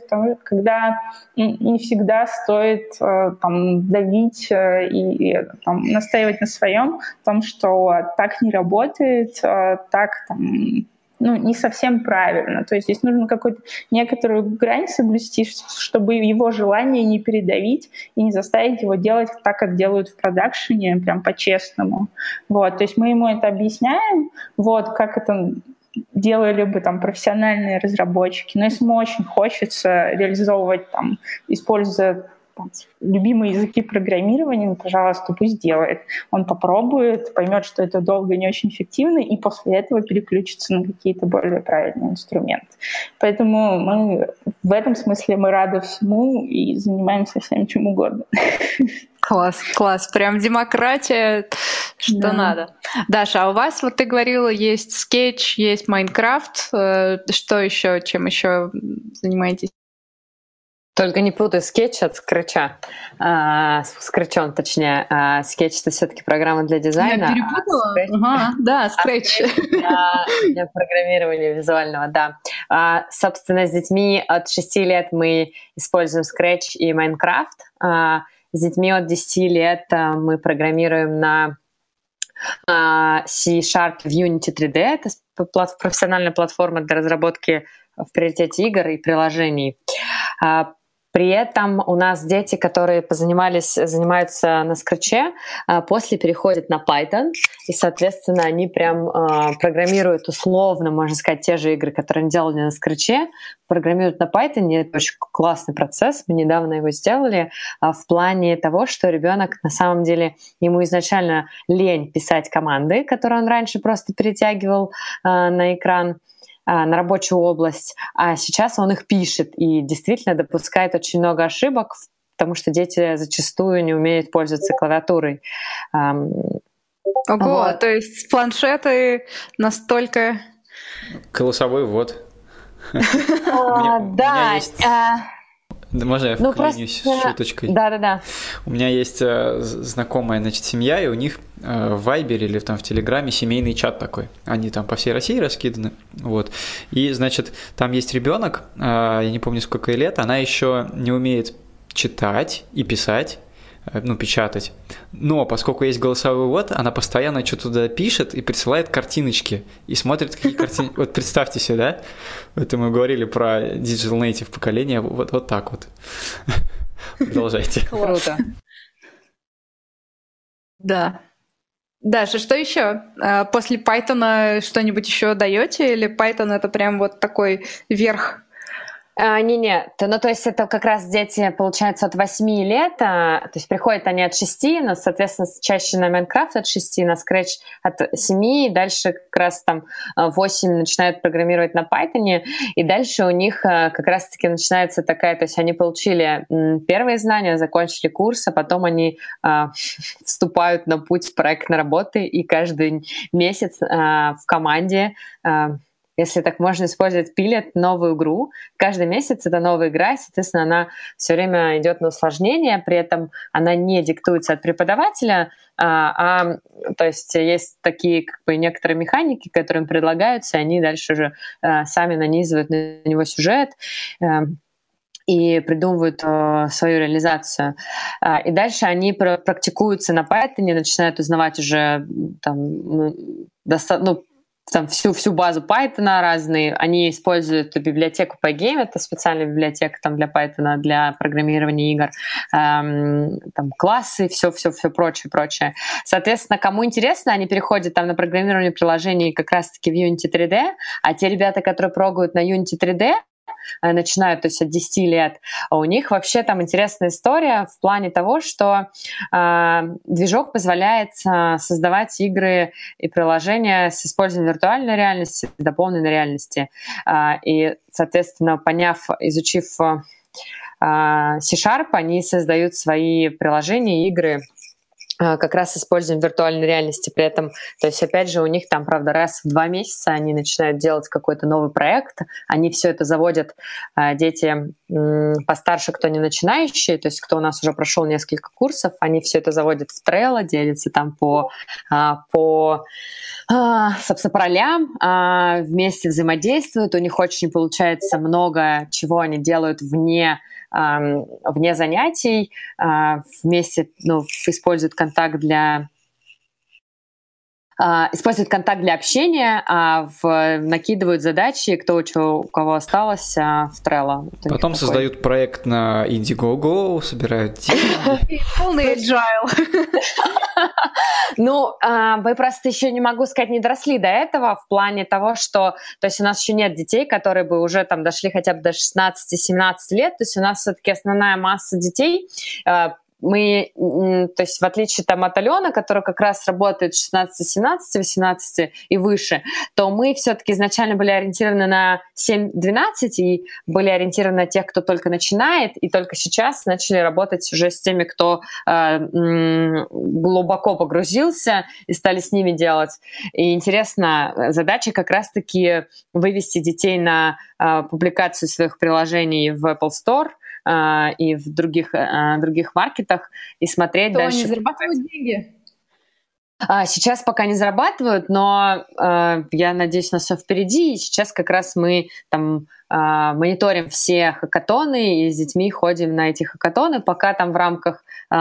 когда не всегда стоит э, там, давить э, и там, настаивать на своем, в том, что так не работает, э, так там, ну, не совсем правильно. То есть здесь нужно какую-то некоторую грань соблюсти, чтобы его желание не передавить и не заставить его делать так, как делают в продакшене, прям по-честному. Вот, то есть мы ему это объясняем, вот, как это делали бы там профессиональные разработчики. Но если ему очень хочется реализовывать там, используя там, любимые языки программирования, ну, пожалуйста, пусть делает. Он попробует, поймет, что это долго не очень эффективно, и после этого переключится на какие-то более правильные инструменты. Поэтому мы в этом смысле мы рады всему и занимаемся всем чем угодно. Класс, класс. Прям демократия, что да. надо. Даша, а у вас, вот ты говорила, есть Scratch, есть Minecraft. Э, что еще, чем еще занимаетесь? Только не путай скетч от скретча. А, скретчом, точнее. А, скетч — это все-таки программа для дизайна. Я перепутала? А ага, да, скретч. А для, для программирования визуального, да. А, собственно, с детьми от 6 лет мы используем Scratch и Minecraft. А, с детьми от 10 лет а, мы программируем на а, C-Sharp в Unity 3D. Это профессиональная платформа для разработки в приоритете игр и приложений. А, при этом у нас дети, которые позанимались, занимаются на скретче, а, после переходят на Python, и, соответственно, они прям э, программируют условно, можно сказать, те же игры, которые они делали на скретче, программируют на Python. И это очень классный процесс. Мы недавно его сделали э, в плане того, что ребенок на самом деле ему изначально лень писать команды, которые он раньше просто перетягивал на экран а, на рабочую область, а сейчас он их пишет и действительно допускает очень много ошибок, потому что дети зачастую не умеют пользоваться клавиатурой. Ого, вот. то есть планшеты настолько... Голосовой ввод. А, да, можно я ну, вклинюсь просто... шуточкой? Да-да-да. У меня есть э, знакомая, значит, семья, и у них э, в Вайбере или там в Телеграме семейный чат такой. Они там по всей России раскиданы. Вот. И, значит, там есть ребенок, э, я не помню, сколько ей лет, она еще не умеет читать и писать, ну, печатать. Но поскольку есть голосовой ввод, она постоянно что-то туда пишет и присылает картиночки. И смотрит, какие картины... Вот представьте себе, да? Это мы говорили про digital native поколение. Вот, вот так вот. Продолжайте. Круто. Да. Даша, что еще? А, после Python что-нибудь еще даете? Или Python это прям вот такой верх а, не-не, ну то есть это как раз дети, получается, от 8 лет, а, то есть приходят они от 6, но, соответственно, чаще на Minecraft от 6, на Scratch от 7, и дальше как раз там 8 а, начинают программировать на Python, и дальше у них а, как раз-таки начинается такая, то есть они получили первые знания, закончили курс, а потом они а, вступают на путь проектной работы, и каждый месяц а, в команде а, если так можно использовать, пилят новую игру. Каждый месяц это новая игра, и, соответственно, она все время идет на усложнение, при этом она не диктуется от преподавателя, а, а то есть есть такие как бы некоторые механики, которые им предлагаются, и они дальше уже а, сами нанизывают на него сюжет. А, и придумывают э, свою реализацию. Э, и дальше они практикуются на Python, начинают узнавать уже там, ну, доста- ну, там всю, всю базу Python разные. Они используют библиотеку Pygame, это специальная библиотека там для Python, для программирования игр, эм, там классы, все, все, все прочее, прочее. Соответственно, кому интересно, они переходят там на программирование приложений как раз-таки в Unity 3D, а те ребята, которые прогают на Unity 3D, Э, начинают, то есть от 10 лет, а у них вообще там интересная история в плане того, что э, движок позволяет э, создавать игры и приложения с использованием виртуальной реальности, дополненной реальности. Э, и, соответственно, поняв, изучив э, C-Sharp, они создают свои приложения, игры как раз используем виртуальной реальности при этом. То есть, опять же, у них там, правда, раз в два месяца они начинают делать какой-то новый проект, они все это заводят, а, дети постарше, кто не начинающие, то есть кто у нас уже прошел несколько курсов, они все это заводят в Trello, делятся там по, а, по собственно, по ролям, вместе взаимодействуют, у них очень получается много чего они делают вне вне занятий, а, вместе ну, используют контакт для используют контакт для общения, а в, накидывают задачи, кто что у кого осталось а, в Trello. Потом создают такой. проект на Indiegogo, собирают деньги. Полный agile. Ну, мы просто еще не могу сказать, не доросли до этого в плане того, что, то есть у нас еще нет детей, которые бы уже там дошли хотя бы до 16-17 лет, то есть у нас все-таки основная масса детей мы, то есть в отличие там от Алены, которая как раз работает 16, 17, 18 и выше, то мы все-таки изначально были ориентированы на 7-12 и были ориентированы на тех, кто только начинает, и только сейчас начали работать уже с теми, кто э, глубоко погрузился и стали с ними делать. И интересно, задача как раз-таки вывести детей на э, публикацию своих приложений в Apple Store, и в других, других маркетах и смотреть То дальше. они зарабатывают деньги? Сейчас пока не зарабатывают, но э, я надеюсь, у нас все впереди. И сейчас как раз мы там э, мониторим все хакатоны и с детьми ходим на эти хакатоны, пока там в рамках э,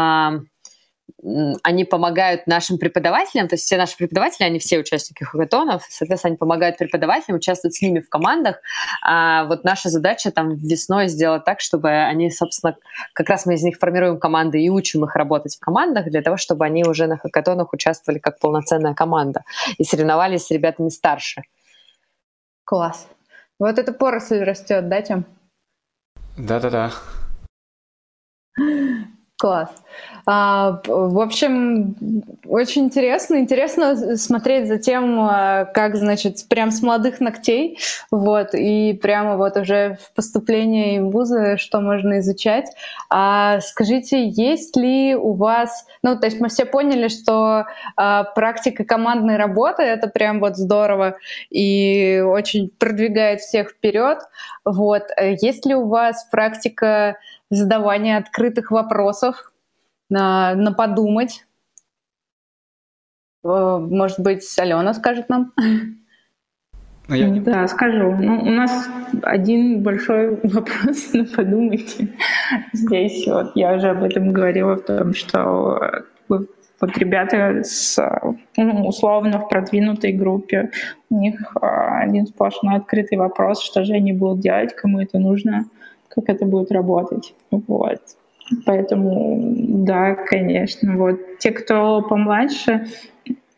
они помогают нашим преподавателям, то есть все наши преподаватели, они все участники хакатонов, соответственно, они помогают преподавателям, участвуют с ними в командах. А вот наша задача там весной сделать так, чтобы они, собственно, как раз мы из них формируем команды и учим их работать в командах для того, чтобы они уже на хакатонах участвовали как полноценная команда и соревновались с ребятами старше. Класс. Вот эта поросль растет, да, Тем? Да-да-да. Класс. А, в общем, очень интересно. Интересно смотреть за тем, а, как, значит, прям с молодых ногтей, вот, и прямо вот уже в поступлении в вузы, что можно изучать. А скажите, есть ли у вас... Ну, то есть мы все поняли, что а, практика командной работы — это прям вот здорово и очень продвигает всех вперед. Вот. Есть ли у вас практика задавание открытых вопросов, на, на подумать. Э, может быть, Алена скажет нам? Ну, я... Да, скажу. Ну, у нас один большой вопрос на подумайте. Здесь вот я уже об этом говорила, в том, что вот ребята с, ну, условно в продвинутой группе, у них а, один сплошной открытый вопрос, что же они будут делать, кому это нужно, как это будет работать. Вот. Поэтому, да, конечно. Вот те, кто помладше,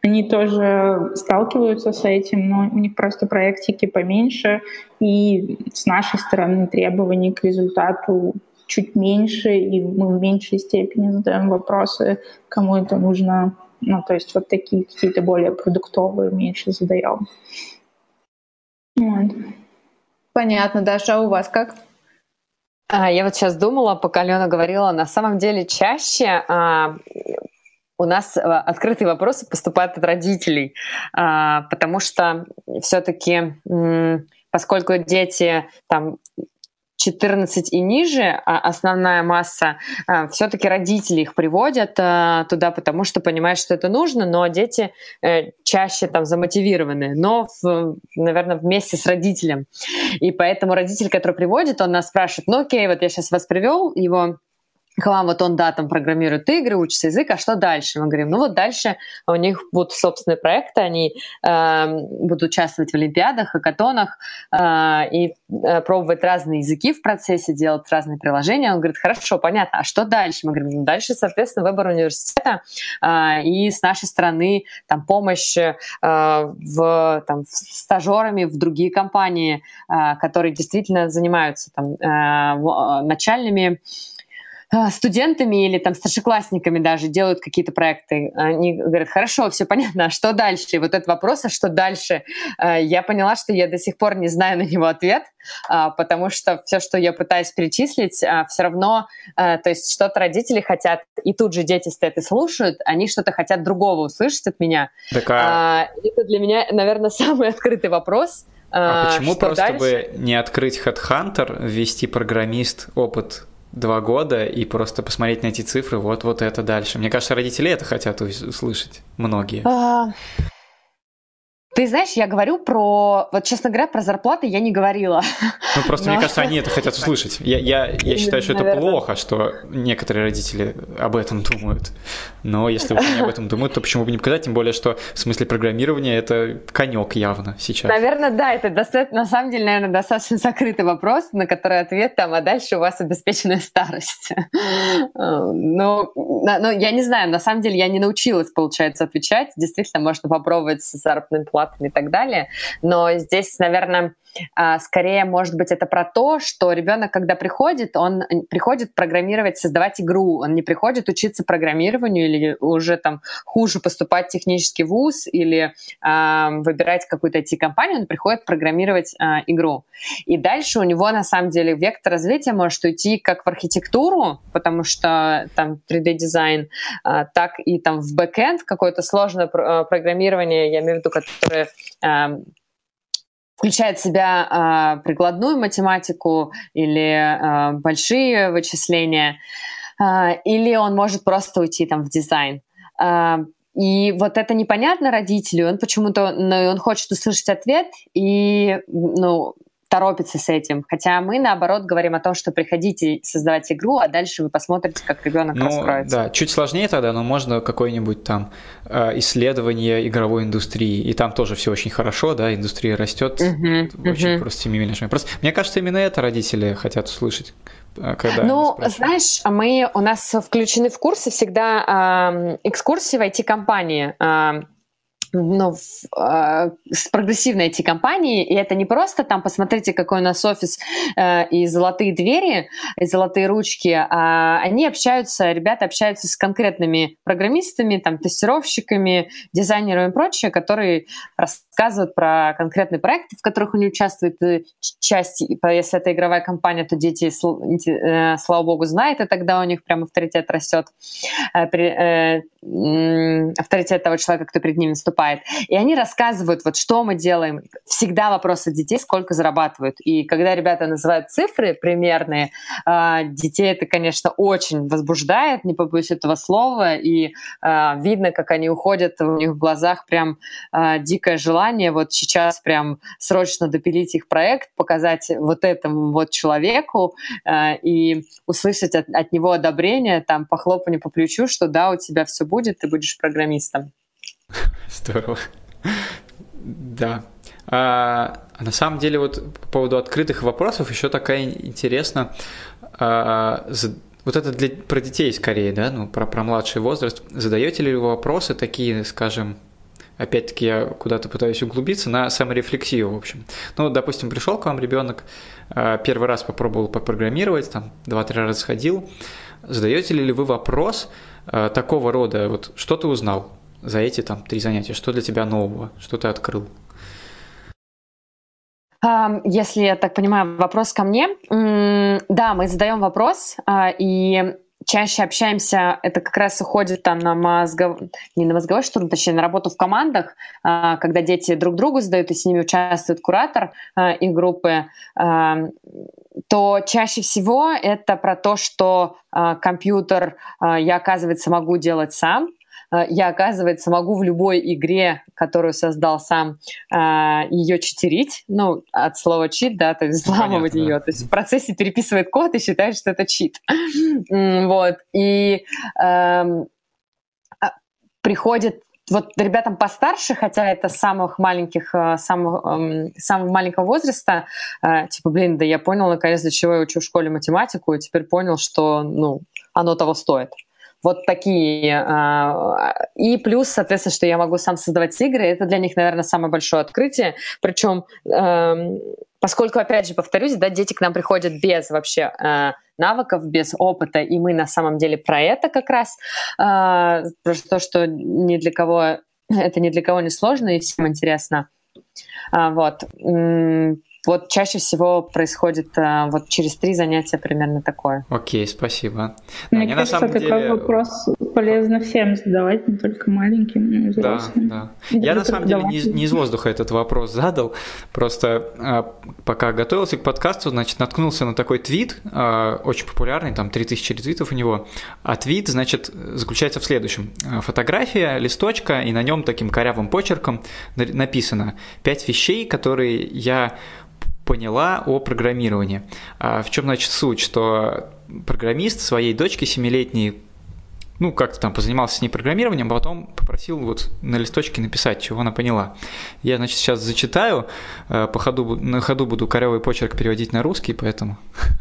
они тоже сталкиваются с этим, но у них просто проектики поменьше, и с нашей стороны требований к результату чуть меньше, и мы в меньшей степени задаем вопросы, кому это нужно. Ну, то есть вот такие какие-то более продуктовые меньше задаем. Вот. Понятно, Даша, а у вас как? А, я вот сейчас думала, пока Алена говорила, на самом деле чаще а, у нас а, открытые вопросы поступают от родителей, а, потому что все-таки, поскольку дети там 14 и ниже, а основная масса, а, все-таки родители их приводят а, туда, потому что понимают, что это нужно, но дети э, чаще там замотивированы, но, в, наверное, вместе с родителем. И поэтому родитель, который приводит, он нас спрашивает, ну окей, вот я сейчас вас привел, его к вам вот он, да, там программирует игры, учится язык, а что дальше? Мы говорим, ну вот дальше у них будут собственные проекты, они э, будут участвовать в олимпиадах, хакатонах э, и э, пробовать разные языки в процессе, делать разные приложения. Он говорит, хорошо, понятно, а что дальше? Мы говорим, ну дальше, соответственно, выбор университета э, и с нашей стороны там помощь э, в, там, стажерами в другие компании, э, которые действительно занимаются там э, начальными а, студентами или там старшеклассниками даже делают какие-то проекты. Они говорят, хорошо, все понятно, а что дальше? И вот этот вопрос, а что дальше? А, я поняла, что я до сих пор не знаю на него ответ, а, потому что все, что я пытаюсь перечислить, все равно, то есть что-то родители хотят, и тут же дети стоят и слушают, они что-то хотят другого услышать от меня. Так, а... Это для меня, наверное, самый открытый вопрос. А почему просто дальше? бы не открыть HeadHunter, ввести программист опыт два года и просто посмотреть на эти цифры, вот, вот это дальше. Мне кажется, родители это хотят услышать, многие. А, ты знаешь, я говорю про... Вот, честно говоря, про зарплаты я не говорила. Ну, просто, Но... мне кажется, они это хотят услышать. Я, я, я считаю, что это плохо, что некоторые родители об этом думают. Но если они об этом думают, то почему бы не показать? Тем более, что в смысле программирования это конек явно сейчас. Наверное, да, это достаточно, на самом деле, наверное, достаточно закрытый вопрос, на который ответ там, а дальше у вас обеспеченная старость. Ну, ну, я не знаю, на самом деле я не научилась, получается, отвечать. Действительно, можно попробовать с заработной платой зарплатами и так далее. Но здесь, наверное, скорее, может быть, это про то, что ребенок, когда приходит, он приходит программировать, создавать игру. Он не приходит учиться программированию или уже там хуже поступать в технический вуз или э, выбирать какую-то IT-компанию. Он приходит программировать э, игру. И дальше у него, на самом деле, вектор развития может уйти как в архитектуру, потому что там 3D-дизайн, э, так и там в бэкэнд какое-то сложное программирование, я имею в виду, которое включает в себя э, прикладную математику или э, большие вычисления, э, или он может просто уйти там в дизайн. Э, и вот это непонятно родителю, он почему-то, ну, он хочет услышать ответ, и, ну, торопится с этим. Хотя мы, наоборот, говорим о том, что приходите создавать игру, а дальше вы посмотрите, как ребенок ну, раскроется. Да, чуть сложнее тогда, но можно какое-нибудь там э, исследование игровой индустрии, и там тоже все очень хорошо, да, индустрия растет, uh-huh, очень uh-huh. просто семимильными Просто мне кажется, именно это родители хотят услышать. Э, когда ну, знаешь, мы у нас включены в курсы всегда э, экскурсии в IT-компании. Э, ну, э, с прогрессивной IT-компанией, и это не просто там, посмотрите, какой у нас офис э, и золотые двери, и золотые ручки, а они общаются, ребята общаются с конкретными программистами, там, тестировщиками, дизайнерами и прочее, которые рассказывают про конкретные проекты, в которых они участвуют, и часть, если это игровая компания, то дети, э, слава богу, знают, и тогда у них прям авторитет растет, э, э, авторитет того человека, кто перед ними поступает. И они рассказывают, вот что мы делаем. Всегда вопрос от детей, сколько зарабатывают. И когда ребята называют цифры примерные, а, детей это, конечно, очень возбуждает, не побоюсь этого слова. И а, видно, как они уходят, у них в глазах прям а, дикое желание вот сейчас прям срочно допилить их проект, показать вот этому вот человеку и услышать от, от него одобрение, там, похлопание по плечу, что да, у тебя все будет, ты будешь программистом. Здорово. Да. А, на самом деле, вот по поводу открытых вопросов еще такая интересно. А, вот это для, про детей скорее, да, ну, про, про младший возраст. Задаете ли вы вопросы такие, скажем, опять-таки я куда-то пытаюсь углубиться, на саморефлексию, в общем. Ну, допустим, пришел к вам ребенок, а, первый раз попробовал попрограммировать, там, два-три раза сходил. Задаете ли вы вопрос а, такого рода, вот, что ты узнал? за эти там три занятия? Что для тебя нового? Что ты открыл? Если я так понимаю, вопрос ко мне. Да, мы задаем вопрос, а, и чаще общаемся, это как раз уходит там на мозгов... не на мозговой штурм, точнее, на работу в командах, а, когда дети друг другу задают, и с ними участвует куратор а, их группы, то чаще всего это про то, что компьютер я, оказывается, могу делать сам, я, оказывается, могу в любой игре, которую создал сам, э, ее читерить, ну, от слова чит, да, то есть взламывать ее, да. то есть в процессе переписывает код и считает, что это чит. Вот, и эм, а, приходит вот ребятам постарше, хотя это самых маленьких, э, самых, эм, самого маленького возраста, типа, блин, да я понял, наконец, для чего я учу в школе математику, и теперь понял, что, ну, оно того стоит. Вот такие. А, и плюс, соответственно, что я могу сам создавать игры, это для них, наверное, самое большое открытие. Причем, эм, поскольку, опять же, повторюсь, да, дети к нам приходят без вообще э, навыков, без опыта, и мы на самом деле про это как раз, э, про то, что ни для кого это ни для кого не сложно и всем интересно. А, вот. Вот чаще всего происходит а, вот через три занятия примерно такое. Окей, спасибо. Мне да, кажется, такой деле... вопрос полезно всем задавать, не только маленьким, но и взрослым. Да, да. Я на самом деле не, не из воздуха этот вопрос задал, просто а, пока готовился к подкасту, значит, наткнулся на такой твит, а, очень популярный, там 3000 ретвитов у него, а твит, значит, заключается в следующем. Фотография, листочка, и на нем таким корявым почерком написано «Пять вещей, которые я поняла о программировании. А в чем, значит, суть? Что программист своей дочке семилетней ну, как-то там позанимался с ней программированием, а потом попросил вот на листочке написать, чего она поняла. Я, значит, сейчас зачитаю, э, по ходу, на ходу буду корявый почерк переводить на русский, поэтому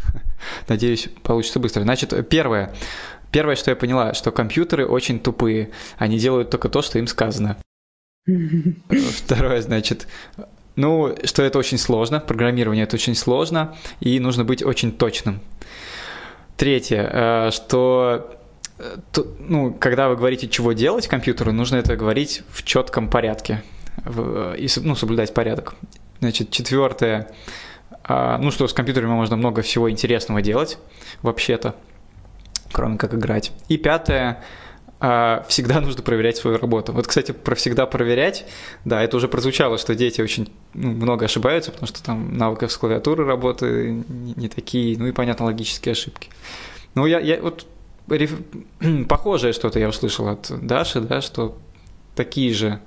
надеюсь, получится быстро. Значит, первое. Первое, что я поняла, что компьютеры очень тупые. Они делают только то, что им сказано. Второе, значит, ну, что это очень сложно, программирование это очень сложно, и нужно быть очень точным. Третье, э, что э, ну, когда вы говорите, чего делать компьютеру, нужно это говорить в четком порядке э, и ну, соблюдать порядок. Значит, четвертое, ну что, с компьютерами можно много всего интересного делать, вообще-то, кроме как играть. И пятое, всегда нужно проверять свою работу. Вот, кстати, про всегда проверять, да, это уже прозвучало, что дети очень ну, много ошибаются, потому что там навыков с клавиатуры работы не, такие, ну и, понятно, логические ошибки. Ну, я, я вот похожее что-то я услышал от Даши, да, что такие же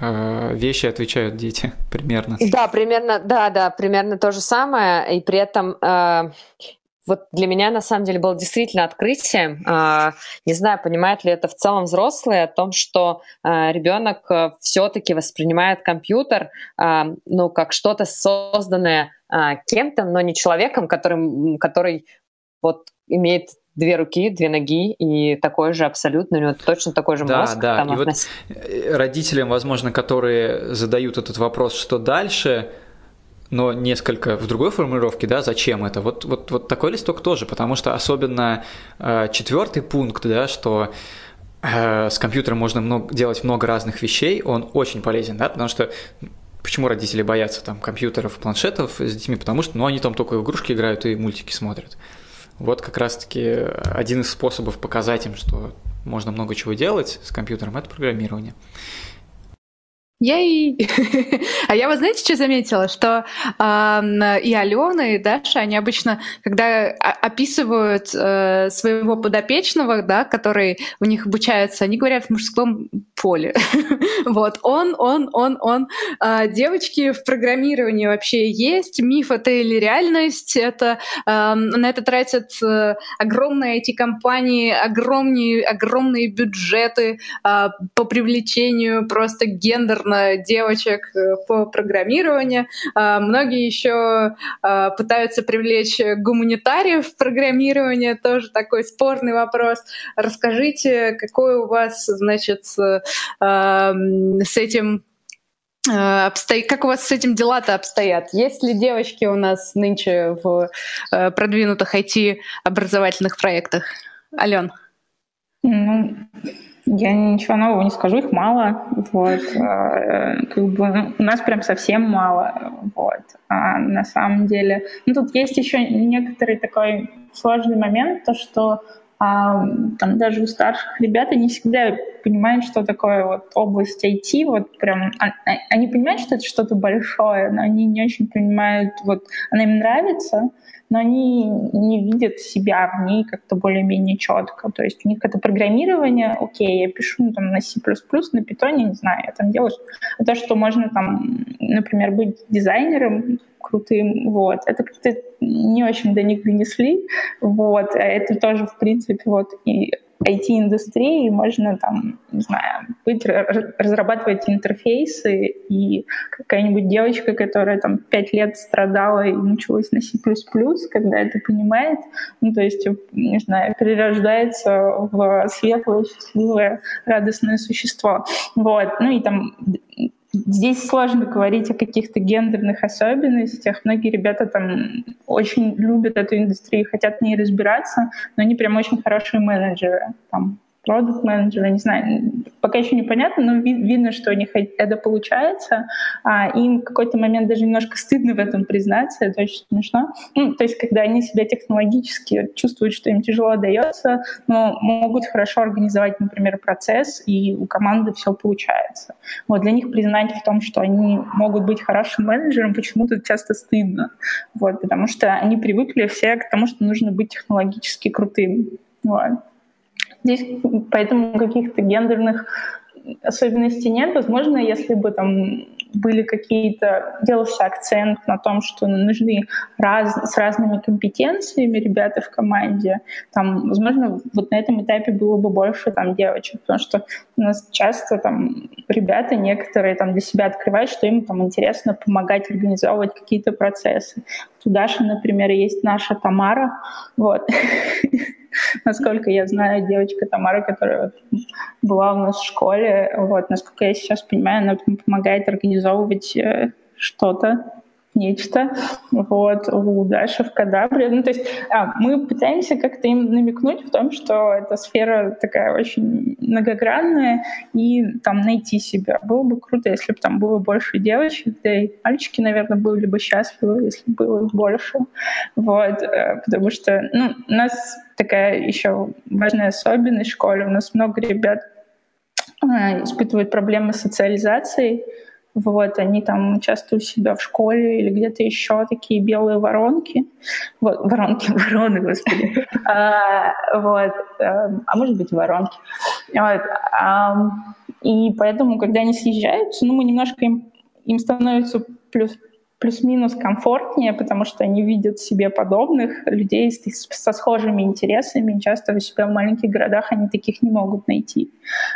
э, вещи отвечают дети примерно. Да, примерно, да, да, примерно то же самое, и при этом э, вот для меня на самом деле было действительно открытие. Э, не знаю, понимают ли это в целом взрослые о том, что э, ребенок э, все-таки воспринимает компьютер, э, ну, как что-то созданное э, кем-то, но не человеком, который, который вот имеет две руки, две ноги и такой же абсолютно, у него точно такой же да, мозг. Да, там и относ... вот родителям, возможно, которые задают этот вопрос, что дальше, но несколько в другой формулировке, да, зачем это? Вот, вот, вот такой листок тоже, потому что особенно э, четвертый пункт, да, что э, с компьютером можно много, делать много разных вещей, он очень полезен, да, потому что Почему родители боятся там компьютеров, планшетов с детьми? Потому что ну, они там только игрушки играют и мультики смотрят. Вот как раз-таки один из способов показать им, что можно много чего делать с компьютером, это программирование. Ей! а я вот знаете, что заметила? Что э, и Алена, и Даша, они обычно, когда описывают э, своего подопечного, да, который у них обучается, они говорят в мужском поле. вот, он, он, он, он. А девочки в программировании вообще есть? Миф это или реальность? Это э, на это тратят э, огромные эти компании, огромные, огромные бюджеты э, по привлечению просто гендерных девочек э, по программированию. А, многие еще а, пытаются привлечь гуманитариев в программирование, тоже такой спорный вопрос. Расскажите, какой у вас, значит, а, с этим обстоит, как у вас с этим дела-то обстоят? Есть ли девочки у нас нынче в продвинутых IT-образовательных проектах? Ален? Ну, я ничего нового не скажу, их мало. Вот. Э, как бы у нас прям совсем мало. Вот. А на самом деле... Ну, тут есть еще некоторый такой сложный момент, то, что а, там даже у старших ребят они всегда понимают, что такое вот область IT, вот прям, а, а, они понимают, что это что-то большое, но они не очень понимают, вот она им нравится, но они не видят себя в ней как-то более-менее четко. То есть у них это программирование, окей, я пишу ну, там, на C++, на питоне, не знаю, я там делаю. А то, что можно там, например, быть дизайнером, крутым, вот. Это как-то не очень до них донесли, вот. А это тоже, в принципе, вот и IT-индустрии можно там, не знаю, быть, разрабатывать интерфейсы, и какая-нибудь девочка, которая там пять лет страдала и училась на C++, когда это понимает, ну, то есть, не знаю, перерождается в светлое, счастливое, радостное существо. Вот. Ну и там Здесь сложно говорить о каких-то гендерных особенностях. Многие ребята там очень любят эту индустрию, хотят в ней разбираться, но они прям очень хорошие менеджеры. Там продукт менеджера не знаю, пока еще непонятно, но ви- видно, что у них это получается. А им в какой-то момент даже немножко стыдно в этом признаться, это очень смешно. Ну, то есть, когда они себя технологически чувствуют, что им тяжело дается, но могут хорошо организовать, например, процесс, и у команды все получается. Вот для них признать в том, что они могут быть хорошим менеджером, почему-то часто стыдно. Вот, потому что они привыкли все к тому, что нужно быть технологически крутым. Вот. Здесь поэтому каких-то гендерных особенностей нет. Возможно, если бы там были какие-то, делался акцент на том, что нужны раз, с разными компетенциями ребята в команде, там, возможно, вот на этом этапе было бы больше там девочек, потому что у нас часто там ребята некоторые там для себя открывают, что им там интересно помогать организовывать какие-то процессы. У Даши, например, есть наша Тамара, вот, насколько я знаю, девочка Тамара, которая была у нас в школе, вот, насколько я сейчас понимаю, она помогает организовывать э, что-то нечто вот, у Даши в Кадабре. Ну, то есть а, мы пытаемся как-то им намекнуть в том, что эта сфера такая очень многогранная, и там найти себя. Было бы круто, если бы там было больше девочек, да и мальчики, наверное, были бы счастливы, если было их больше. Вот, э, потому что ну, у нас такая еще важная особенность в школе. У нас много ребят э, испытывают проблемы с социализацией, вот, они там часто у себя в школе или где-то еще такие белые воронки. Вот, воронки, вороны, господи. А, вот, эм, а может быть, воронки. Вот, и поэтому, когда они съезжаются, ну, мы немножко им, им становится плюс плюс-минус комфортнее, потому что они видят себе подобных людей со схожими интересами. часто у себя в маленьких городах они таких не могут найти.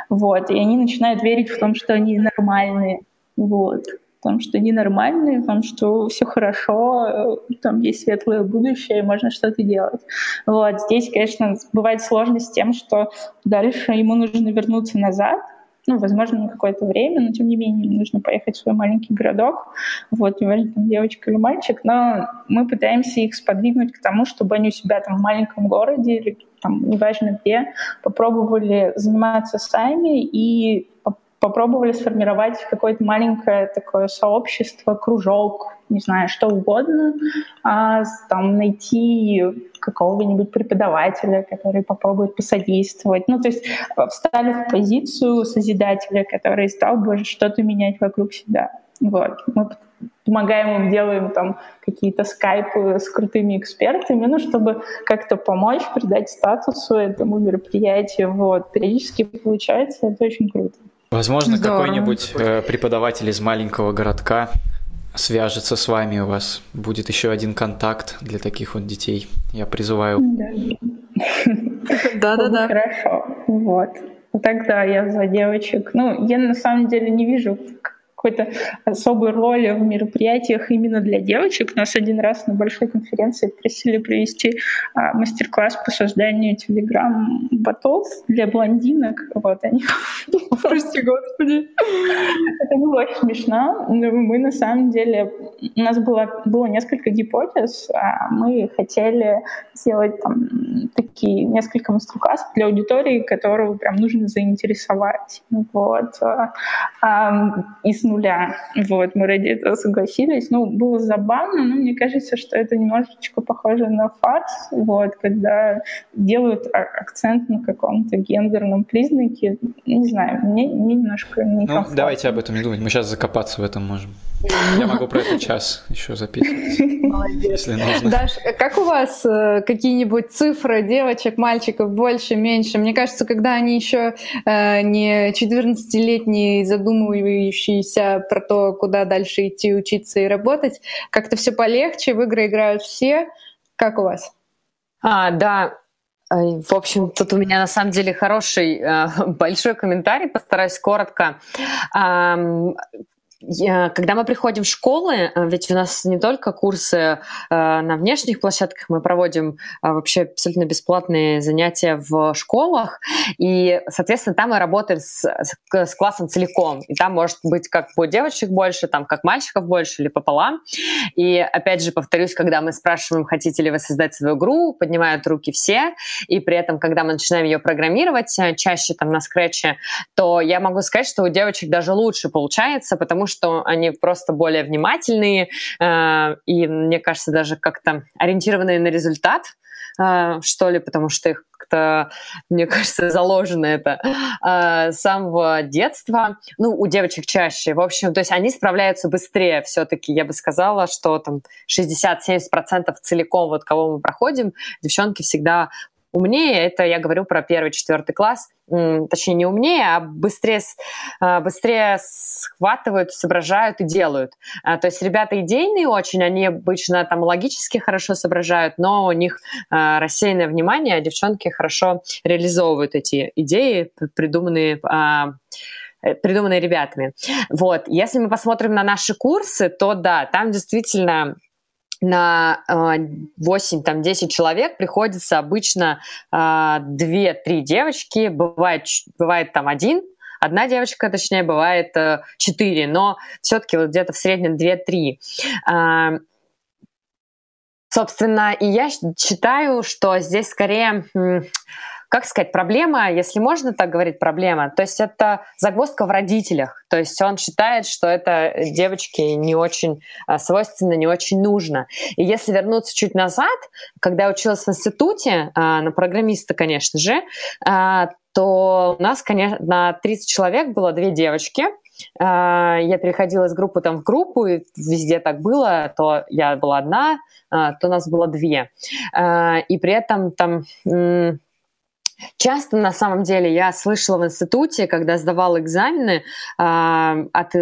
Вот. И они начинают верить в том, что они нормальные. Вот. Потому что они нормальные, потому что все хорошо, там есть светлое будущее, можно что-то делать. Вот. Здесь, конечно, бывает сложность с тем, что дальше ему нужно вернуться назад, ну, возможно, на какое-то время, но тем не менее нужно поехать в свой маленький городок, вот, неважно, там девочка или мальчик, но мы пытаемся их сподвигнуть к тому, чтобы они у себя там в маленьком городе или там, неважно где, попробовали заниматься сами и попробовали сформировать какое-то маленькое такое сообщество, кружок, не знаю, что угодно, а, там найти какого-нибудь преподавателя, который попробует посодействовать. Ну, то есть э, встали в позицию созидателя, который стал бы что-то менять вокруг себя. Вот. Мы помогаем им, делаем там какие-то скайпы с крутыми экспертами, ну, чтобы как-то помочь, придать статусу этому мероприятию. Вот. Периодически получается, это очень круто. Возможно, какой-нибудь э, преподаватель из маленького городка свяжется с вами, у вас будет еще один контакт для таких вот детей. Я призываю. Да-да-да. Хорошо, вот. Тогда я за девочек. Ну, я на самом деле не вижу какой-то особой роли в мероприятиях именно для девочек. Нас один раз на большой конференции просили провести а, мастер-класс по созданию телеграм-ботов для блондинок. Вот они. Прости, господи. Это было очень смешно. Мы на самом деле... У нас было, было несколько гипотез. А мы хотели сделать там такие несколько мастер-классов для аудитории, которую прям нужно заинтересовать. Вот. А, и с нуля. Вот, мы ради этого согласились. Ну, было забавно, но мне кажется, что это немножечко похоже на фарс, вот, когда делают акцент на каком-то гендерном признаке. Не знаю, мне, мне немножко Ну, давайте об этом не думать, мы сейчас закопаться в этом можем. Я могу про это час еще записывать, если нужно. Даш, как у вас э, какие-нибудь цифры девочек, мальчиков больше, меньше? Мне кажется, когда они еще э, не 14-летние, задумывающиеся про то, куда дальше идти, учиться и работать, как-то все полегче, в игры играют все. Как у вас? А, да, в общем, тут у меня на самом деле хороший э, большой комментарий, постараюсь коротко. Когда мы приходим в школы, э, ведь у нас не только курсы э, на внешних площадках, мы проводим э, вообще абсолютно бесплатные занятия в школах, и, соответственно, там мы работаем с, с классом целиком, и там может быть как по девочек больше, там как мальчиков больше или пополам. И, опять же, повторюсь, когда мы спрашиваем, хотите ли вы создать свою игру, поднимают руки все, и при этом, когда мы начинаем ее программировать, чаще там на скретче, то я могу сказать, что у девочек даже лучше получается, потому что они просто более внимательные э, и, мне кажется, даже как-то ориентированные на результат, э, что ли, потому что их как-то, мне кажется, заложено это э, с самого детства. Ну, у девочек чаще. В общем, то есть они справляются быстрее все-таки. Я бы сказала, что там 60-70% целиком, вот кого мы проходим, девчонки всегда умнее, это я говорю про первый, четвертый класс, точнее не умнее, а быстрее, а, быстрее схватывают, соображают и делают. А, то есть ребята идейные очень, они обычно там логически хорошо соображают, но у них а, рассеянное внимание, а девчонки хорошо реализовывают эти идеи, придуманные э, придуманные ребятами. Вот. Если мы посмотрим на наши курсы, то да, там действительно на э, 8-10 человек приходится обычно э, 2-3 девочки, бывает, бывает там один, одна девочка, точнее, бывает четыре, но все-таки вот где-то в среднем две-три. Собственно, и я считаю, что здесь скорее как сказать, проблема, если можно так говорить, проблема, то есть это загвоздка в родителях. То есть он считает, что это девочке не очень а, свойственно, не очень нужно. И если вернуться чуть назад, когда я училась в институте, а, на программиста, конечно же, а, то у нас, конечно, на 30 человек было две девочки, я переходила из группы там в группу, и везде так было, то я была одна, то нас было две. И при этом там Часто, на самом деле, я слышала в институте, когда сдавала экзамены э, от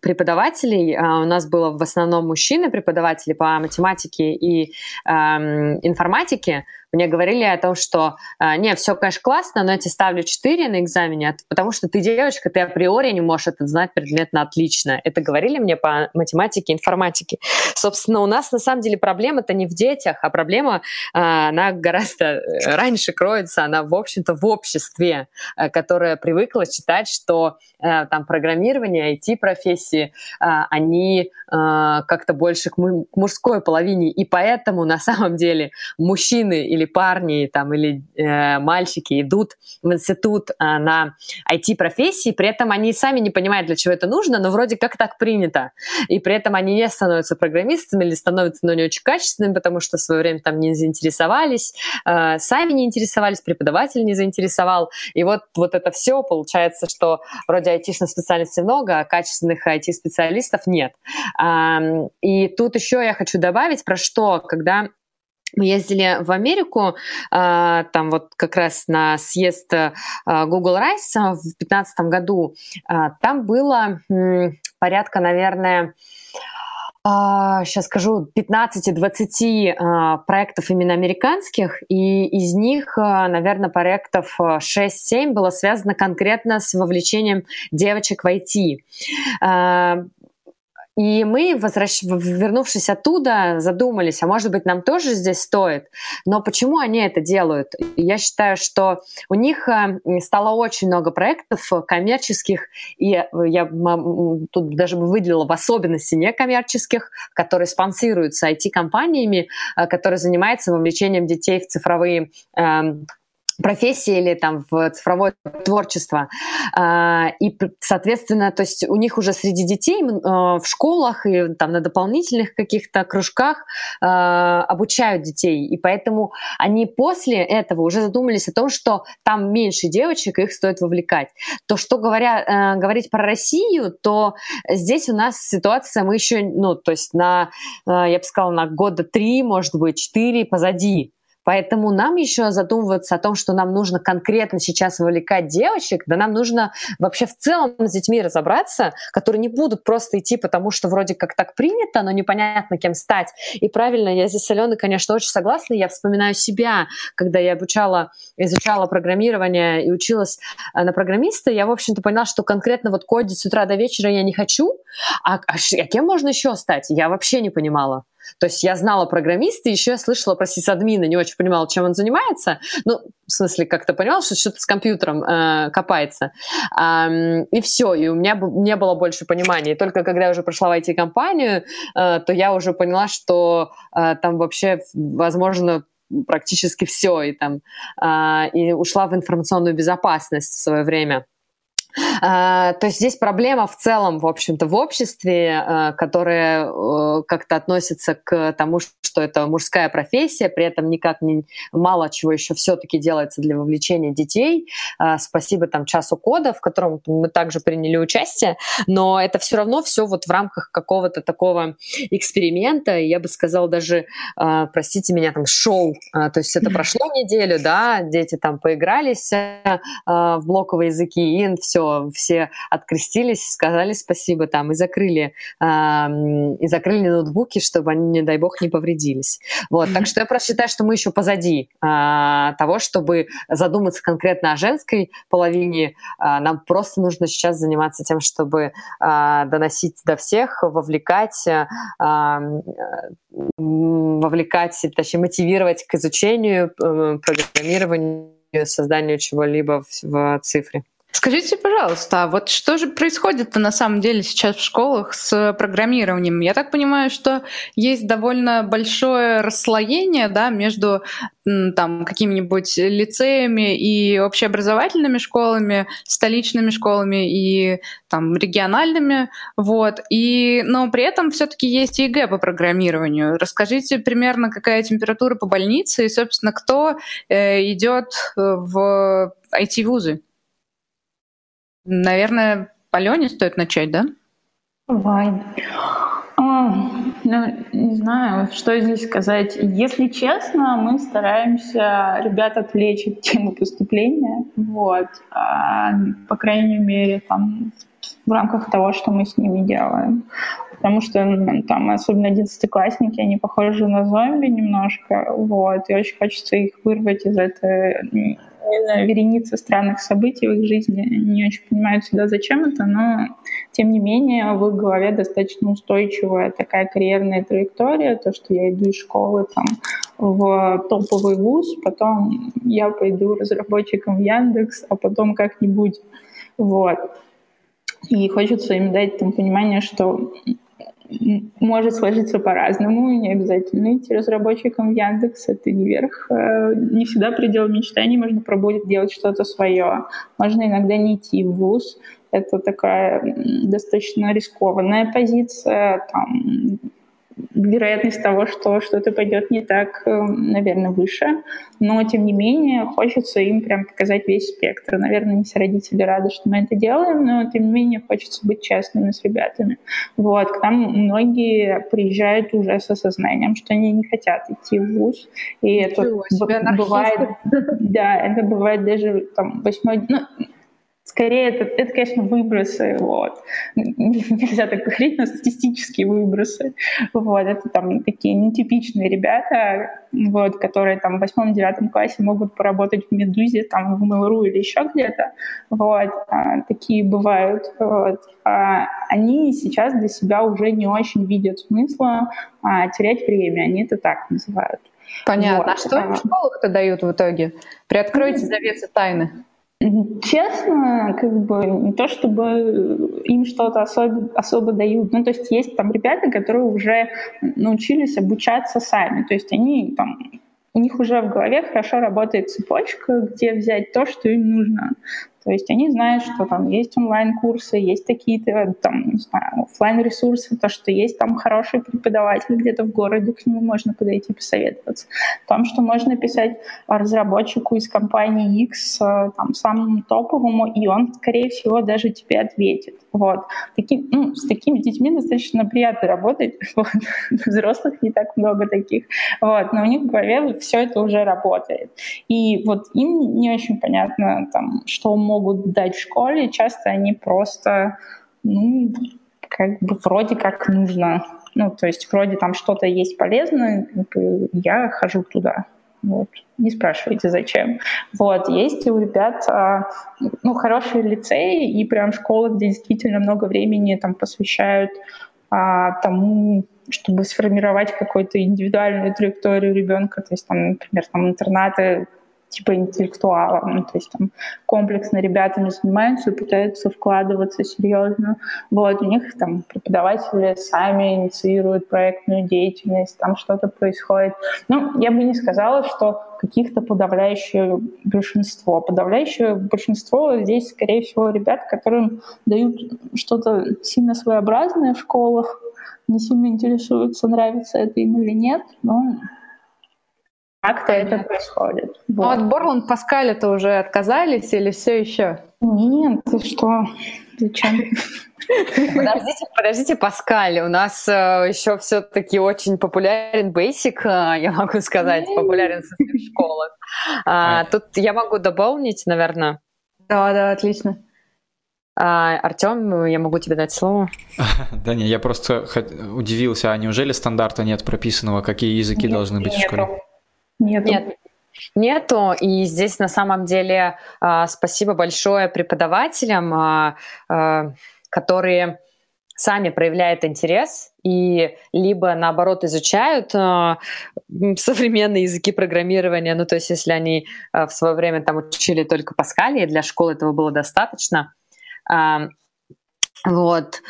преподавателей, э, у нас было в основном мужчины преподаватели по математике и э, информатике, мне говорили о том, что э, не, все, конечно, классно, но я тебе ставлю 4 на экзамене, потому что ты девочка, ты априори не можешь этот знать предмет на отлично. Это говорили мне по математике, информатике. Собственно, у нас на самом деле проблема-то не в детях, а проблема, э, она гораздо э, раньше кроется, она, в общем-то, в обществе, которое привыкло считать, что там программирование, IT-профессии, они как-то больше к мужской половине, и поэтому на самом деле мужчины или парни там, или э, мальчики идут в институт э, на IT-профессии, при этом они сами не понимают, для чего это нужно, но вроде как так принято. И при этом они не становятся программистами или становятся, но не очень качественными, потому что в свое время там не заинтересовались, э, сами не интересовались, преподаватель не заинтересовал. И вот, вот это все получается, что вроде айтишных специальностей много, а качественных IT-специалистов нет. Э, и тут еще я хочу добавить про что, когда мы ездили в Америку, а, там вот как раз на съезд а, Google Rise в 2015 году. А, там было порядка, наверное, сейчас скажу, 15-20 проектов именно американских, и из них, наверное, проектов 6-7 было связано конкретно с вовлечением девочек в IT. И мы, возвращ... вернувшись оттуда, задумались, а может быть, нам тоже здесь стоит. Но почему они это делают? Я считаю, что у них э, стало очень много проектов коммерческих, и я тут даже бы выделила в особенности некоммерческих, которые спонсируются IT-компаниями, э, которые занимаются вовлечением детей в цифровые эм, профессии или там в цифровое творчество. А, и, соответственно, то есть у них уже среди детей а, в школах и там на дополнительных каких-то кружках а, обучают детей. И поэтому они после этого уже задумались о том, что там меньше девочек, их стоит вовлекать. То, что говоря, говорить про Россию, то здесь у нас ситуация, мы еще, ну, то есть на, я бы сказала, на года три, может быть, четыре позади Поэтому нам еще задумываться о том, что нам нужно конкретно сейчас вовлекать девочек, да нам нужно вообще в целом с детьми разобраться, которые не будут просто идти, потому что вроде как так принято, но непонятно кем стать. И правильно, я здесь с Аленой, конечно, очень согласна. Я вспоминаю себя, когда я обучала, изучала программирование и училась э, на программиста, я, в общем-то, поняла, что конкретно вот кодить с утра до вечера я не хочу. А, а, а кем можно еще стать? Я вообще не понимала. То есть я знала программиста, еще я слышала про сисадмина, не очень понимала, чем он занимается. Ну, в смысле, как-то понимала, что что-то с компьютером э, копается. Э, и все, и у меня не было больше понимания. И только когда я уже прошла в IT-компанию, э, то я уже поняла, что э, там вообще, возможно, практически все, и там э, и ушла в информационную безопасность в свое время. А, то есть здесь проблема в целом, в общем-то, в обществе, а, которое э, как-то относится к тому, что это мужская профессия, при этом никак не мало чего еще все-таки делается для вовлечения детей. А, спасибо там часу кода, в котором мы также приняли участие, но это все равно все вот в рамках какого-то такого эксперимента, я бы сказала даже, простите меня, там шоу. То есть это прошло неделю, да, дети там поигрались в блоковые языки, и все, все открестились, сказали спасибо там и закрыли, э, и закрыли ноутбуки, чтобы они, не дай бог, не повредились. Вот, так что я просто считаю, что мы еще позади э, того, чтобы задуматься конкретно о женской половине. Э, нам просто нужно сейчас заниматься тем, чтобы э, доносить до всех, вовлекать, э, вовлекать, точнее, мотивировать к изучению, э, программированию, созданию чего-либо в, в цифре. Скажите, пожалуйста, а вот что же происходит-то на самом деле сейчас в школах с программированием? Я так понимаю, что есть довольно большое расслоение да, между там, какими-нибудь лицеями и общеобразовательными школами, столичными школами и там, региональными. Вот. И, но при этом все-таки есть ЕГЭ по программированию. Расскажите примерно, какая температура по больнице и, собственно, кто э, идет в IT-вузы? Наверное, по Лене стоит начать, да? Вань. А, ну, не знаю, что здесь сказать. Если честно, мы стараемся ребят отвлечь от темы поступления. Вот. А, по крайней мере, там, в рамках того, что мы с ними делаем. Потому что ну, там, особенно одиннадцатиклассники, они похожи на зомби немножко. Вот. И очень хочется их вырвать из этой вереница странных событий в их жизни. Не очень понимают всегда, зачем это, но тем не менее в их голове достаточно устойчивая такая карьерная траектория, то, что я иду из школы там, в топовый вуз, потом я пойду разработчиком в Яндекс, а потом как-нибудь вот. И хочется им дать там понимание, что может сложиться по-разному, не обязательно идти разработчиком в Яндекс, это не верх. Э, не всегда предел мечтаний, можно пробовать делать что-то свое. Можно иногда не идти в ВУЗ, это такая достаточно рискованная позиция, там, вероятность того, что что-то пойдет не так, э, наверное, выше. Но, тем не менее, хочется им прям показать весь спектр. Наверное, не все родители рады, что мы это делаем, но, тем не менее, хочется быть честными с ребятами. Вот. К нам многие приезжают уже с осознанием, что они не хотят идти в ВУЗ. И это бывает... Да, это бывает даже там восьмой... Ну, Скорее, это, это, конечно, выбросы, вот. Нельзя так говорить, но статистические выбросы. Вот, это там такие нетипичные ребята, вот, которые там в восьмом-девятом классе могут поработать в «Медузе», там, в Mail.ru или еще где-то. Вот, а, такие бывают. Вот. А они сейчас для себя уже не очень видят смысла а, терять время, они это так называют. Понятно. Вот. А что им в школах-то дают в итоге? Приоткройте завесы тайны. Честно, как бы не то чтобы им что-то особо, особо дают. Ну, то есть есть там ребята, которые уже научились обучаться сами. То есть они там у них уже в голове хорошо работает цепочка, где взять то, что им нужно. То есть они знают, что там есть онлайн-курсы, есть такие-то там, не знаю, офлайн ресурсы то, что есть там хороший преподаватель где-то в городе, к нему можно подойти посоветоваться. В том, что можно писать разработчику из компании X, э, там, самому топовому, и он, скорее всего, даже тебе ответит. Вот. Таки, ну, с такими детьми достаточно приятно работать. Вот. Взрослых не так много таких. Вот. Но у них в голове все это уже работает. И вот им не очень понятно, там, что могут дать в школе. Часто они просто, ну, как бы вроде как нужно. Ну, то есть вроде там что-то есть полезное, я хожу туда. Вот. Не спрашивайте, зачем. Вот. Есть у ребят а, ну, хорошие лицеи и прям школы, где действительно много времени там посвящают а, тому, чтобы сформировать какую-то индивидуальную траекторию ребенка. То есть, там, например, там интернаты типа интеллектуала, ну, то есть там комплексно ребятами занимаются и пытаются вкладываться серьезно. Вот, у них там преподаватели сами инициируют проектную деятельность, там что-то происходит. Ну, я бы не сказала, что каких-то подавляющее большинство. Подавляющее большинство здесь, скорее всего, ребят, которым дают что-то сильно своеобразное в школах, не сильно интересуются, нравится это им или нет, но как-то это происходит. Вот. А от Борланд Паскаль это уже отказались или все еще? Нет, ты что? Зачем? Подождите, подождите, Паскаль, у нас э, еще все-таки очень популярен Basic, э, я могу сказать, популярен в школах. А, тут я могу дополнить, наверное. Да, да, отлично. А, Артем, я могу тебе дать слово. Да не, я просто удивился, а неужели стандарта нет прописанного, какие языки нет, должны быть в школе? Нету. Нет, Нету, и здесь на самом деле а, спасибо большое преподавателям, а, а, которые сами проявляют интерес и либо наоборот изучают э, современные языки программирования, ну то есть если они э, в свое время там учили только Паскаль, и для школы этого было достаточно, э, вот.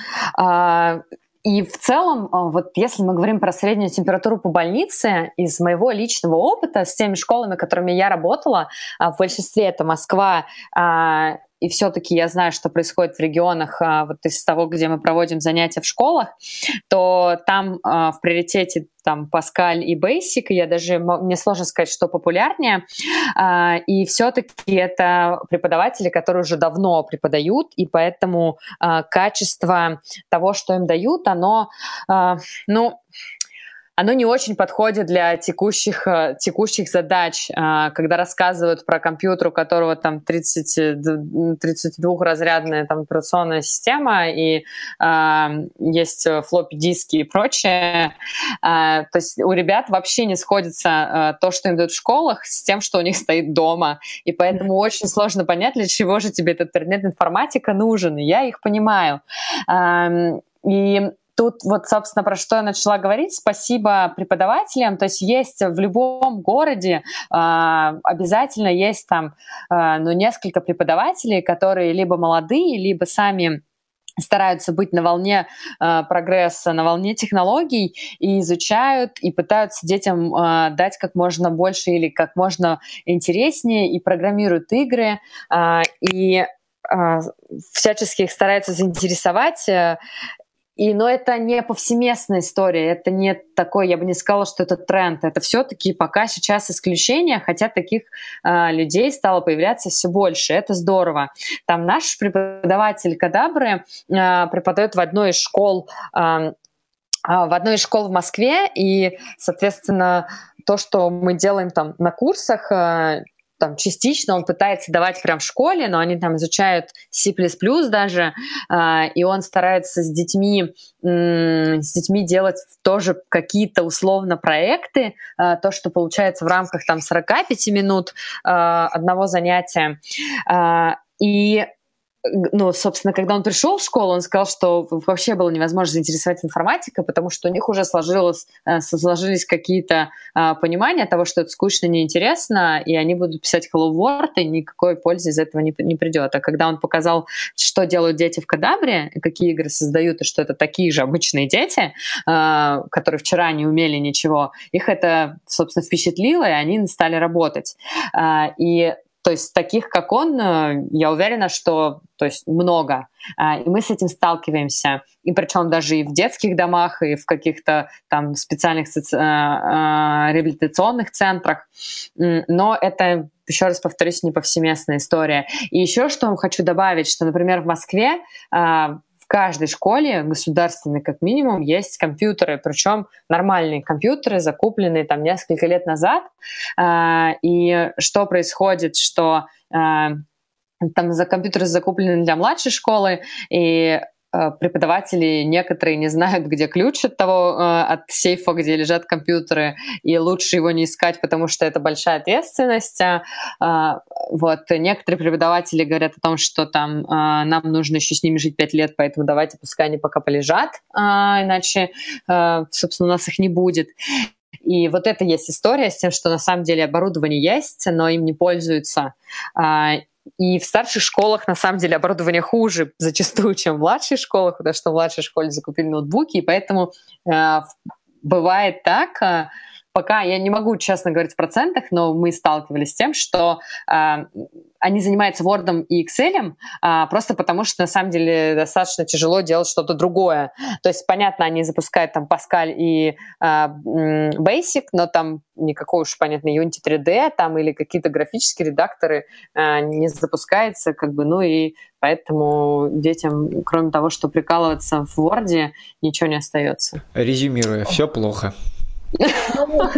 И в целом, э, вот если мы говорим про среднюю температуру по больнице, из моего личного опыта с теми школами, которыми я работала, э, в большинстве это Москва, э, и все-таки я знаю, что происходит в регионах, а, вот из того, где мы проводим занятия в школах, то там а, в приоритете там Паскаль и Basic, я даже, мне сложно сказать, что популярнее, а, и все-таки это преподаватели, которые уже давно преподают, и поэтому качество того, что им дают, оно, ну, оно не очень подходит для текущих, э, текущих задач, э, когда рассказывают про компьютер, у которого там 30, 32-разрядная там, операционная система, и э, есть флоппи-диски и прочее. Э, то есть у ребят вообще не сходится э, то, что им дают в школах, с тем, что у них стоит дома. И поэтому очень сложно понять, для чего же тебе этот предмет информатика нужен. И я их понимаю. Э, и тут вот, собственно, про что я начала говорить. Спасибо преподавателям. То есть есть в любом городе э, обязательно есть там э, ну, несколько преподавателей, которые либо молодые, либо сами стараются быть на волне э, прогресса, на волне технологий и изучают и пытаются детям э, дать как можно больше или как можно интереснее и программируют игры э, и всячески их стараются заинтересовать и, но это не повсеместная история, это не такой, я бы не сказала, что это тренд. Это все-таки пока сейчас исключение, хотя таких э, людей стало появляться все больше. Это здорово. Там наш преподаватель Кадабры э, преподает в одной из школ э, в одной из школ в Москве, и, соответственно, то, что мы делаем там на курсах, там частично он пытается давать прям в школе, но они там изучают C++ даже, э, и он старается с детьми, с детьми делать тоже какие-то условно проекты, э, то, что получается в рамках там 45 минут э, одного занятия. И ну, собственно, когда он пришел в школу, он сказал, что вообще было невозможно заинтересовать информатика, потому что у них уже сложилось, э, сложились какие-то а, понимания того, что это скучно, неинтересно, и они будут писать Hello World, и никакой пользы из этого не, не придет. А когда он показал, что делают дети в Кадабре, какие игры создают, и что это такие же обычные дети, а, которые вчера не умели ничего, их это, собственно, впечатлило, и они стали работать. А, и то есть таких, как он, э, я уверена, что то есть много. А, и мы с этим сталкиваемся. И причем даже и в детских домах, и в каких-то там специальных. Э, э, реабилитационных центрах. Но это еще раз повторюсь, не повсеместная история. И еще что хочу добавить, что, например, в Москве а, каждой школе государственной как минимум есть компьютеры, причем нормальные компьютеры, закупленные там несколько лет назад. А, и что происходит, что а, там за компьютеры закуплены для младшей школы, и преподаватели некоторые не знают, где ключ от того, э, от сейфа, где лежат компьютеры, и лучше его не искать, потому что это большая ответственность. А, а, вот. Некоторые преподаватели говорят о том, что там а, нам нужно еще с ними жить пять лет, поэтому давайте пускай они пока полежат, иначе, э, собственно, у нас их не будет. И вот это есть история с тем, что на самом деле оборудование есть, но им не пользуются. И в старших школах, на самом деле, оборудование хуже зачастую, чем в младших школах, потому что в младшей школе закупили ноутбуки, и поэтому э, бывает так, э, пока я не могу честно говорить в процентах, но мы сталкивались с тем, что э, они занимаются Word и Excel, э, просто потому что на самом деле достаточно тяжело делать что-то другое. То есть, понятно, они запускают там Pascal и э, Basic, но там никакой уж, понятно, Unity 3D там или какие-то графические редакторы э, не запускается, как бы, ну и поэтому детям, кроме того, что прикалываться в Word, ничего не остается. Резюмируя, все плохо. Ну,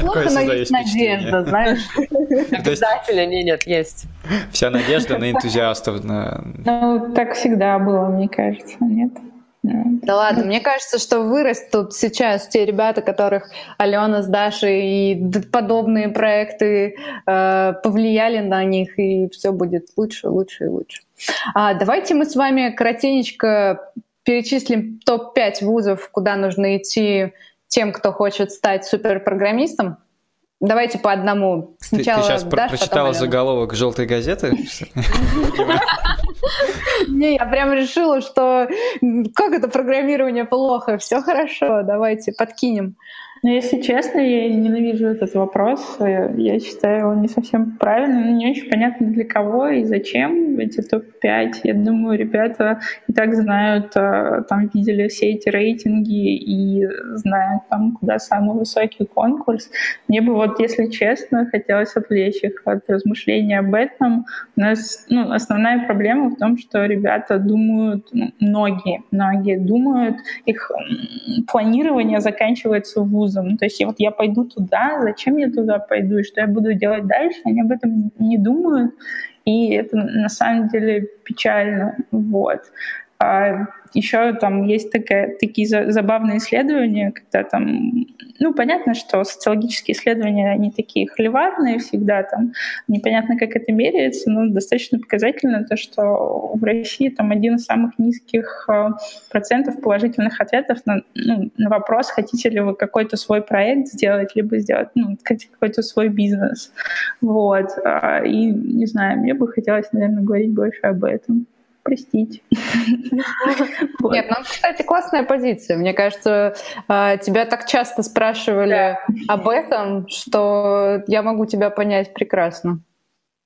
плохо, но есть надежда, знаешь. Обязательно, нет, нет, есть. Вся надежда на энтузиастов. Ну, так всегда было, мне кажется, нет? Да ладно, мне кажется, что вырастут сейчас те ребята, которых Алена с Дашей и подобные проекты э, повлияли на них, и все будет лучше, лучше и лучше. А, давайте мы с вами коротенечко перечислим топ-5 вузов, куда нужно идти тем, кто хочет стать суперпрограммистом. Давайте по одному. Сначала ты, ты сейчас Даш, прочитала заголовок желтой газеты? Не, я прям решила, что как это программирование плохо, все хорошо, давайте подкинем. Но если честно, я ненавижу этот вопрос. Я считаю его не совсем правильным. Не очень понятно для кого и зачем эти топ-5. Я думаю, ребята и так знают, а, там видели все эти рейтинги и знают там, куда самый высокий конкурс. Мне бы вот, если честно, хотелось отвлечь их от размышления об этом. У нас ну, основная проблема в том, что ребята думают, ну, многие, многие думают, их планирование заканчивается в вузе вузом. Ну, то есть вот я пойду туда, зачем я туда пойду и что я буду делать дальше, они об этом не думают. И это на самом деле печально. Вот. А еще там есть такая, такие забавные исследования, когда там, ну, понятно, что социологические исследования, они такие холиварные всегда, там, непонятно, как это меряется, но достаточно показательно то, что в России там один из самых низких э, процентов положительных ответов на, ну, на вопрос, хотите ли вы какой-то свой проект сделать, либо сделать, ну, какой-то свой бизнес. Вот. А, и, не знаю, мне бы хотелось, наверное, говорить больше об этом простить. Нет, ну, кстати, классная позиция. Мне кажется, а, тебя так часто спрашивали об этом, что я могу тебя понять прекрасно.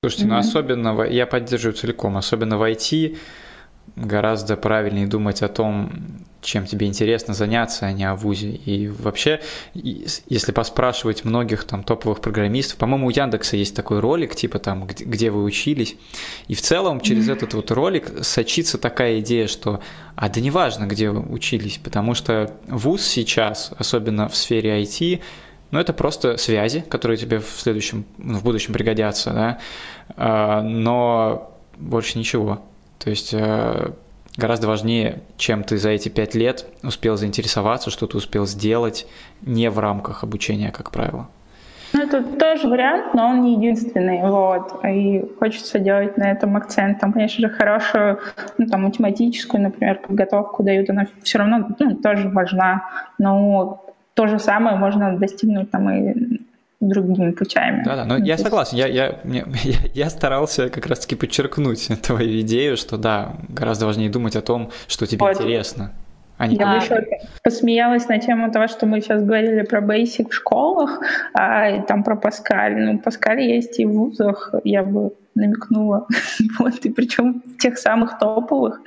Слушайте, ну особенно, я поддерживаю целиком, особенно в IT, гораздо правильнее думать о том, чем тебе интересно заняться, а не о ВУЗе. И вообще, если поспрашивать многих там топовых программистов, по-моему, у Яндекса есть такой ролик, типа там, где, где вы учились. И в целом через mm-hmm. этот вот ролик сочится такая идея, что а да неважно, где вы учились, потому что ВУЗ сейчас, особенно в сфере IT, ну, это просто связи, которые тебе в следующем, в будущем пригодятся, да, а, но больше ничего. То есть э, гораздо важнее, чем ты за эти пять лет успел заинтересоваться, что ты успел сделать не в рамках обучения, как правило. Ну, это тоже вариант, но он не единственный, вот. И хочется делать на этом акцент. Там, конечно же, хорошую, ну, там, математическую, например, подготовку дают, она все равно, ну, тоже важна. Но то же самое можно достигнуть там и другими путями. Да, да, но ну, я согласен, я, я, я, я старался как раз-таки подчеркнуть твою идею, что да, гораздо важнее думать о том, что тебе вот. интересно. А не я еще посмеялась на тему того, что мы сейчас говорили про Basic в школах, а и там про Паскаль. Ну, Паскаль есть и в вузах, я бы намекнула. вот, и причем тех самых топовых,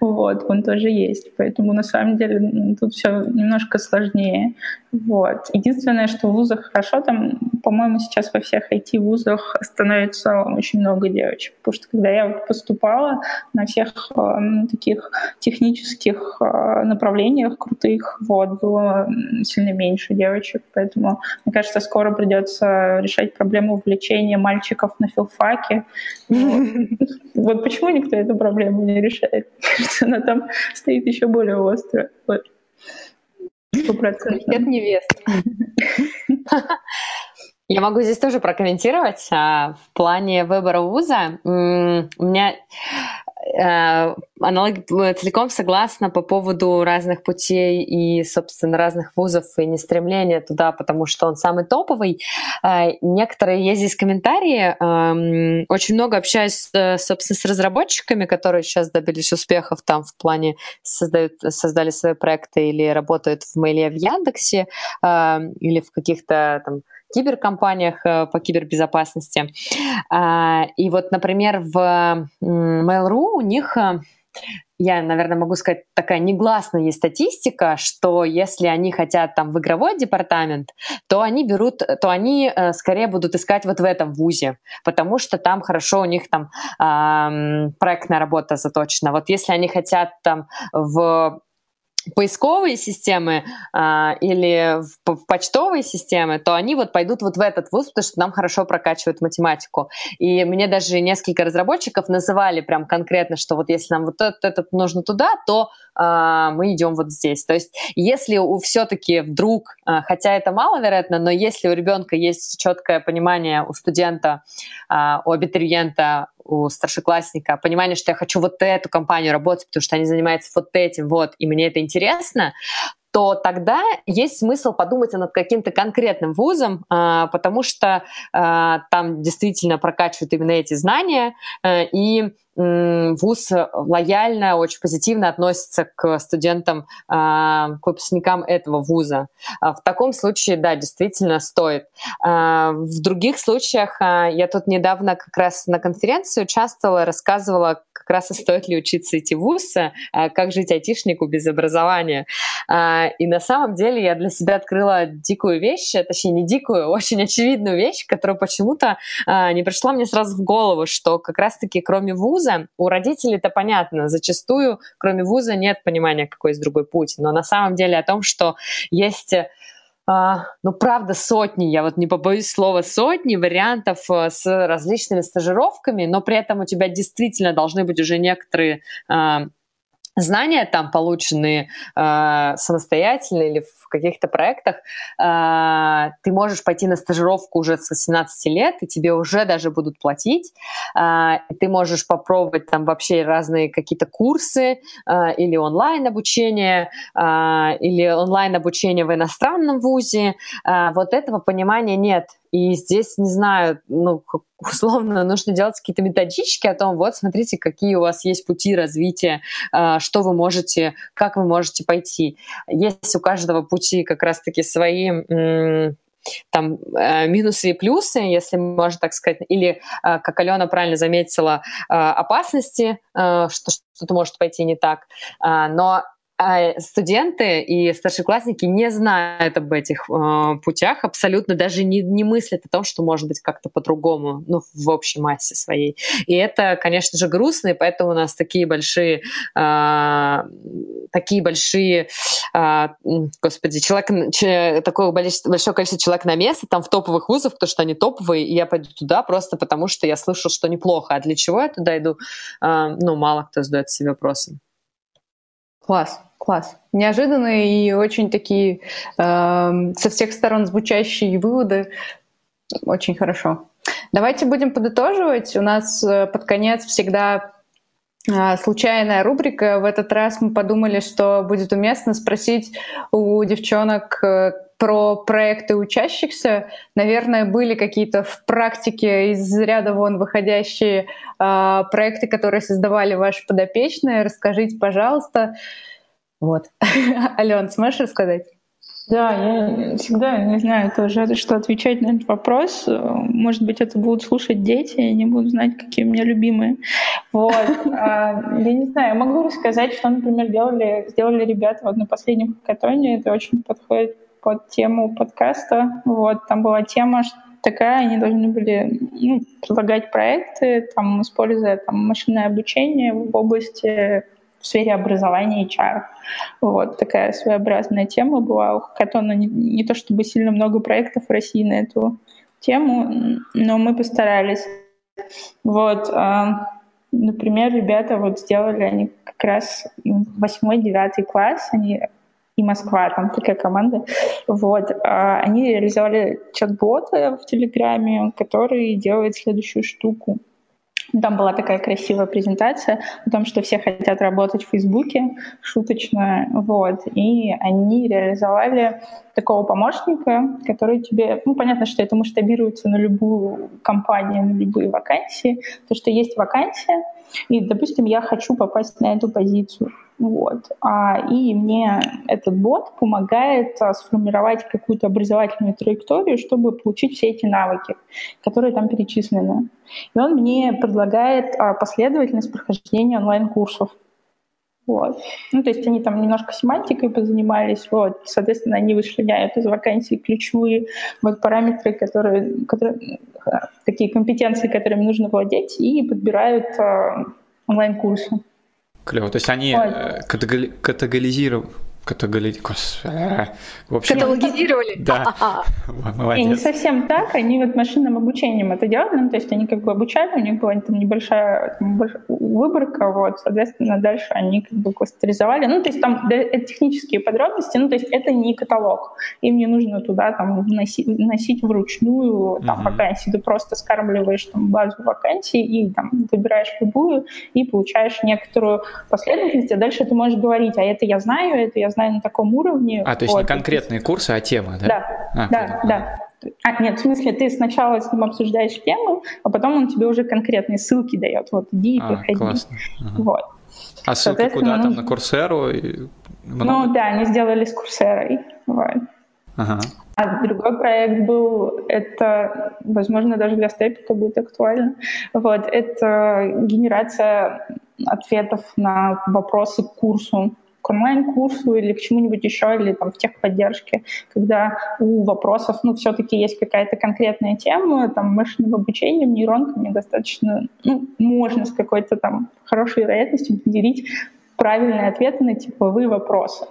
вот, он тоже есть. Поэтому на самом деле тут все немножко сложнее. Вот. Единственное, что в вузах хорошо, там, по-моему, сейчас во всех IT-вузах становится очень много девочек. Потому что когда я вот поступала на всех э, таких технических э, направлениях крутых, вот, было сильно меньше девочек. Поэтому, мне кажется, скоро придется решать проблему вовлечения мальчиков на филфаке. Вот почему никто эту проблему не решает? Она там стоит еще более остро. Комитет невест. Я могу здесь тоже прокомментировать. А, в плане выбора вуза у меня Э, аналоги э, целиком согласна по поводу разных путей и, собственно, разных вузов и не стремления туда, потому что он самый топовый. Э, некоторые есть здесь комментарии. Эм, очень много общаюсь, собственно, с разработчиками, которые сейчас добились успехов там в плане создают, создали свои проекты или работают в Мейле в Яндексе или в каких-то там киберкомпаниях э, по кибербезопасности. А, и вот, например, в Mail.ru у них э, я, наверное, могу сказать, такая негласная есть статистика, что если они хотят там в игровой департамент, то они берут, то они э, скорее будут искать вот в этом вузе, потому что там хорошо у них там э, проектная работа заточена. Вот если они хотят там в поисковые системы а, или в, в почтовые системы, то они вот пойдут вот в этот вуз, потому что нам хорошо прокачивают математику. И мне даже несколько разработчиков называли прям конкретно, что вот если нам вот этот, этот нужно туда, то мы идем вот здесь. То есть если все-таки вдруг, хотя это маловероятно, но если у ребенка есть четкое понимание у студента, у абитуриента, у старшеклассника, понимание, что я хочу вот эту компанию работать, потому что они занимаются вот этим, вот, и мне это интересно, то тогда есть смысл подумать над каким-то конкретным вузом, а, потому что а, там действительно прокачивают именно эти знания, э, и вуз лояльно, очень позитивно относится к студентам, а, к выпускникам этого вуза. В таком случае, да, действительно стоит. В других случаях я тут недавно как раз на конференции участвовала, рассказывала как раз, стоит ли учиться идти в вуз, как жить айтишнику без образования. А, и на самом деле я для себя открыла дикую вещь, а, точнее не дикую, а очень очевидную вещь, которая почему-то не пришла мне сразу в голову, что как раз-таки кроме вуза, у родителей это понятно, зачастую кроме вуза нет понимания, какой есть другой путь. Но на самом деле о том, что есть ну, правда, сотни, я вот не побоюсь слова сотни вариантов с различными стажировками, но при этом у тебя действительно должны быть уже некоторые знания там полученные э, самостоятельно или в каких-то проектах, э, ты можешь пойти на стажировку уже с 18 лет, и тебе уже даже будут платить. Э, ты можешь попробовать там вообще разные какие-то курсы э, или онлайн обучение, э, или онлайн обучение в иностранном вузе. Э, вот этого понимания нет. И здесь, не знаю, ну, условно, нужно делать какие-то методички о том, вот, смотрите, какие у вас есть пути развития, а, что вы можете, как вы можете пойти. Есть у каждого пути как раз-таки свои там э, минусы и плюсы, если можно так сказать, или, э, как Алена правильно заметила, э, опасности, что что-то может пойти не так. Но а студенты и старшеклассники не знают об этих э, путях, абсолютно даже не, не мыслят о том, что может быть как-то по-другому, ну, в общей массе своей. И это, конечно же, грустно, и поэтому у нас такие большие, э, такие большие, э, господи, человек, че, такое большое количество человек на место, там в топовых вузах, потому что они топовые, и я пойду туда просто потому, что я слышал, что неплохо. А для чего я туда иду? Э, ну, мало кто задает себе вопросом. Класс. Класс. Неожиданные и очень такие э, со всех сторон звучащие выводы. Очень хорошо. Давайте будем подытоживать. У нас э, под конец всегда э, случайная рубрика. В этот раз мы подумали, что будет уместно спросить у девчонок э, про проекты учащихся. Наверное, были какие-то в практике из ряда вон выходящие проекты, которые создавали ваши подопечные. Расскажите, пожалуйста. Вот. Ален, сможешь рассказать? Да, я всегда не знаю тоже, что отвечать на этот вопрос. Может быть, это будут слушать дети, и они будут знать, какие у меня любимые. Вот. А, я не знаю, могу рассказать, что, например, делали, сделали ребята вот на последнем хакатоне. Это очень подходит под тему подкаста. Вот, там была тема такая, они должны были ну, предлагать проекты, там, используя там, машинное обучение в области в сфере образования и HR. Вот такая своеобразная тема была. У Хакатона не, не то чтобы сильно много проектов в России на эту тему, но мы постарались. Вот, а, например, ребята вот сделали они как раз восьмой, девятый класс, они и Москва, там такая команда. Вот. А, они реализовали чат-бота в Телеграме, который делает следующую штуку. Там была такая красивая презентация о том, что все хотят работать в Фейсбуке, шуточно, вот. И они реализовали такого помощника, который тебе... Ну, понятно, что это масштабируется на любую компанию, на любые вакансии. То, что есть вакансия, и, допустим, я хочу попасть на эту позицию. Вот. А, и мне этот бот помогает а, сформировать какую-то образовательную траекторию, чтобы получить все эти навыки, которые там перечислены. И он мне предлагает а, последовательность прохождения онлайн-курсов. Вот. Ну, то есть они там немножко семантикой позанимались, вот, соответственно, они вычленяют из вакансий ключевые вот, параметры, которые, которые, такие компетенции, которыми нужно владеть, и подбирают э, онлайн-курсы. Клево. То есть они Ой. Э, категоризировали Каталоги... В общем, Каталогизировали? Да. И не совсем так. Они вот машинным обучением это делали. Ну, то есть они как бы обучали, у них была там небольшая там, выборка, вот, соответственно, дальше они как бы кластеризовали. Ну, то есть там да, это технические подробности, ну, то есть это не каталог. Им не нужно туда там носить, носить вручную там, uh-huh. вакансии. Ты просто скармливаешь там базу вакансий и там выбираешь любую и получаешь некоторую последовательность, а дальше ты можешь говорить, а это я знаю, это я знаю знаю на таком уровне. А, то есть вот. не конкретные курсы, а тема, да? Да, а, да, да. А, нет, в смысле, ты сначала с ним обсуждаешь тему, а потом он тебе уже конкретные ссылки дает. Вот, иди, а, приходи. Классно. Ага. Вот. А ссылки куда? Ну, там на Курсеру? Ну да, они сделали с Курсерой. Вот. Ага. А другой проект был, это, возможно, даже для степика будет актуально. Вот, это генерация ответов на вопросы к курсу к онлайн-курсу или к чему-нибудь еще, или там в техподдержке, когда у вопросов, ну, все-таки есть какая-то конкретная тема, там, машинным обучением, нейронками достаточно, ну, можно с какой-то там хорошей вероятностью генерить правильные ответы на типовые вопросы.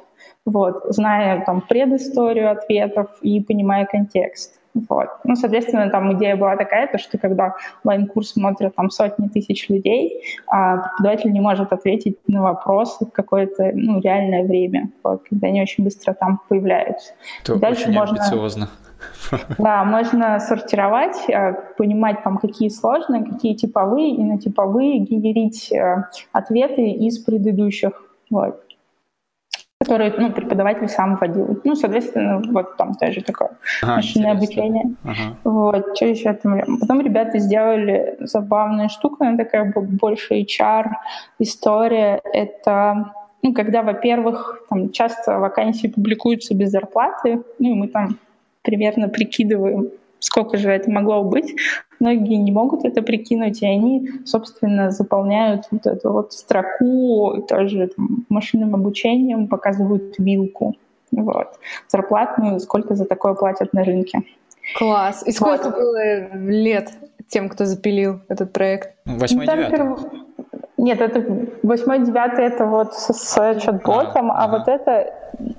Вот, зная там предысторию ответов и понимая контекст. Вот. Ну, соответственно, там идея была такая, то, что когда онлайн-курс смотрят там сотни тысяч людей, а преподаватель не может ответить на вопрос в какое-то ну, реальное время, вот, когда они очень быстро там появляются. Это дальше очень можно... амбициозно. Да, можно сортировать, а, понимать, там, какие сложные, какие типовые, и на типовые генерить э, ответы из предыдущих. Вот который ну, преподаватель сам вводил. Ну, соответственно, вот там тоже такое ага, машинное обучение. Ага. Вот, что еще там? Потом ребята сделали забавную штуку, она такая больше HR-история. Это ну, когда, во-первых, там часто вакансии публикуются без зарплаты, ну, и мы там примерно прикидываем, сколько же это могло быть. Многие не могут это прикинуть, и они, собственно, заполняют вот эту вот строку тоже там, машинным обучением, показывают вилку. Вот. Зарплатную, сколько за такое платят на рынке. Класс. И сколько вот. было лет тем, кто запилил этот проект? Восьмой, девятый. Нет, это восьмой, девятый это вот с, с чат-ботом, а, а вот это,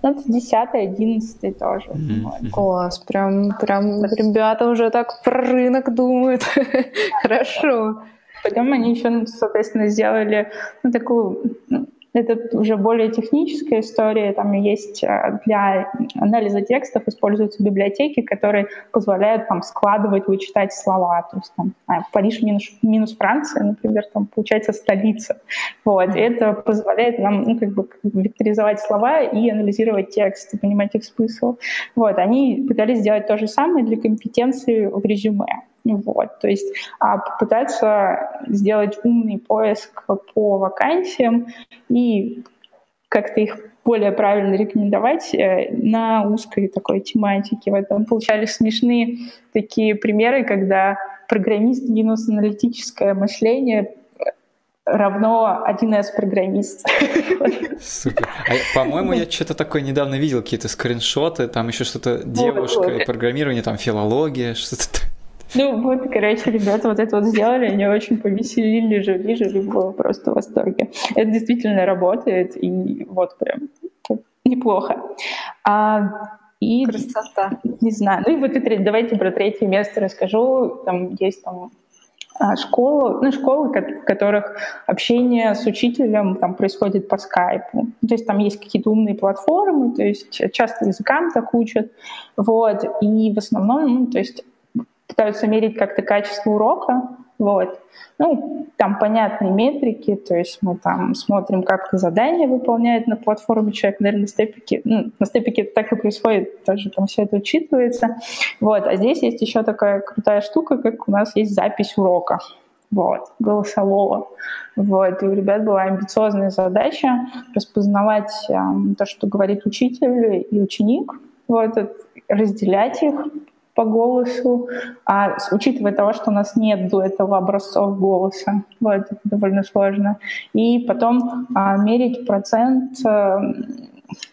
это десятый, одиннадцатый тоже. Mm-hmm. Класс, прям, прям ребята уже так про рынок думают. Хорошо. Потом они еще, соответственно, сделали ну, такую это уже более техническая история. Там есть э, для анализа текстов используются библиотеки, которые позволяют там складывать, вычитать слова. То есть там а, Париж минус, минус Франция, например, там получается столица. Вот. И это позволяет нам ну, как бы векторизовать слова и анализировать текст, и понимать их смысл. Вот. Они пытались сделать то же самое для компетенции в резюме. Вот, то есть а, попытаться сделать умный поиск по вакансиям и как-то их более правильно рекомендовать э, на узкой такой тематике. В этом получались смешные такие примеры, когда программист минус аналитическое мышление равно 1С программист. Супер. А, по-моему, я что-то такое недавно видел, какие-то скриншоты, там еще что-то девушка, программирование, там филология, что-то ну вот, короче, ребята вот это вот сделали, они очень повеселили, жили, жили, было просто в восторге. Это действительно работает, и вот прям неплохо. А, и, Красота. Не знаю. Ну и вот и давайте про третье место расскажу. Там есть там а, школы, ну, школы, в которых общение с учителем там происходит по скайпу. То есть там есть какие-то умные платформы, то есть часто языкам так учат. Вот. И в основном, ну, то есть пытаются мерить как-то качество урока, вот. Ну, там понятные метрики, то есть мы там смотрим, как задание выполняет на платформе человек, наверное, на степике, ну, на степике так и происходит, тоже там все это учитывается. Вот. А здесь есть еще такая крутая штука, как у нас есть запись урока вот, голосового. Вот. И у ребят была амбициозная задача распознавать э, то, что говорит учитель и ученик, вот, разделять их, по голосу, а учитывая того, что у нас нет до этого образцов голоса, вот, это довольно сложно. И потом а, мерить процент а,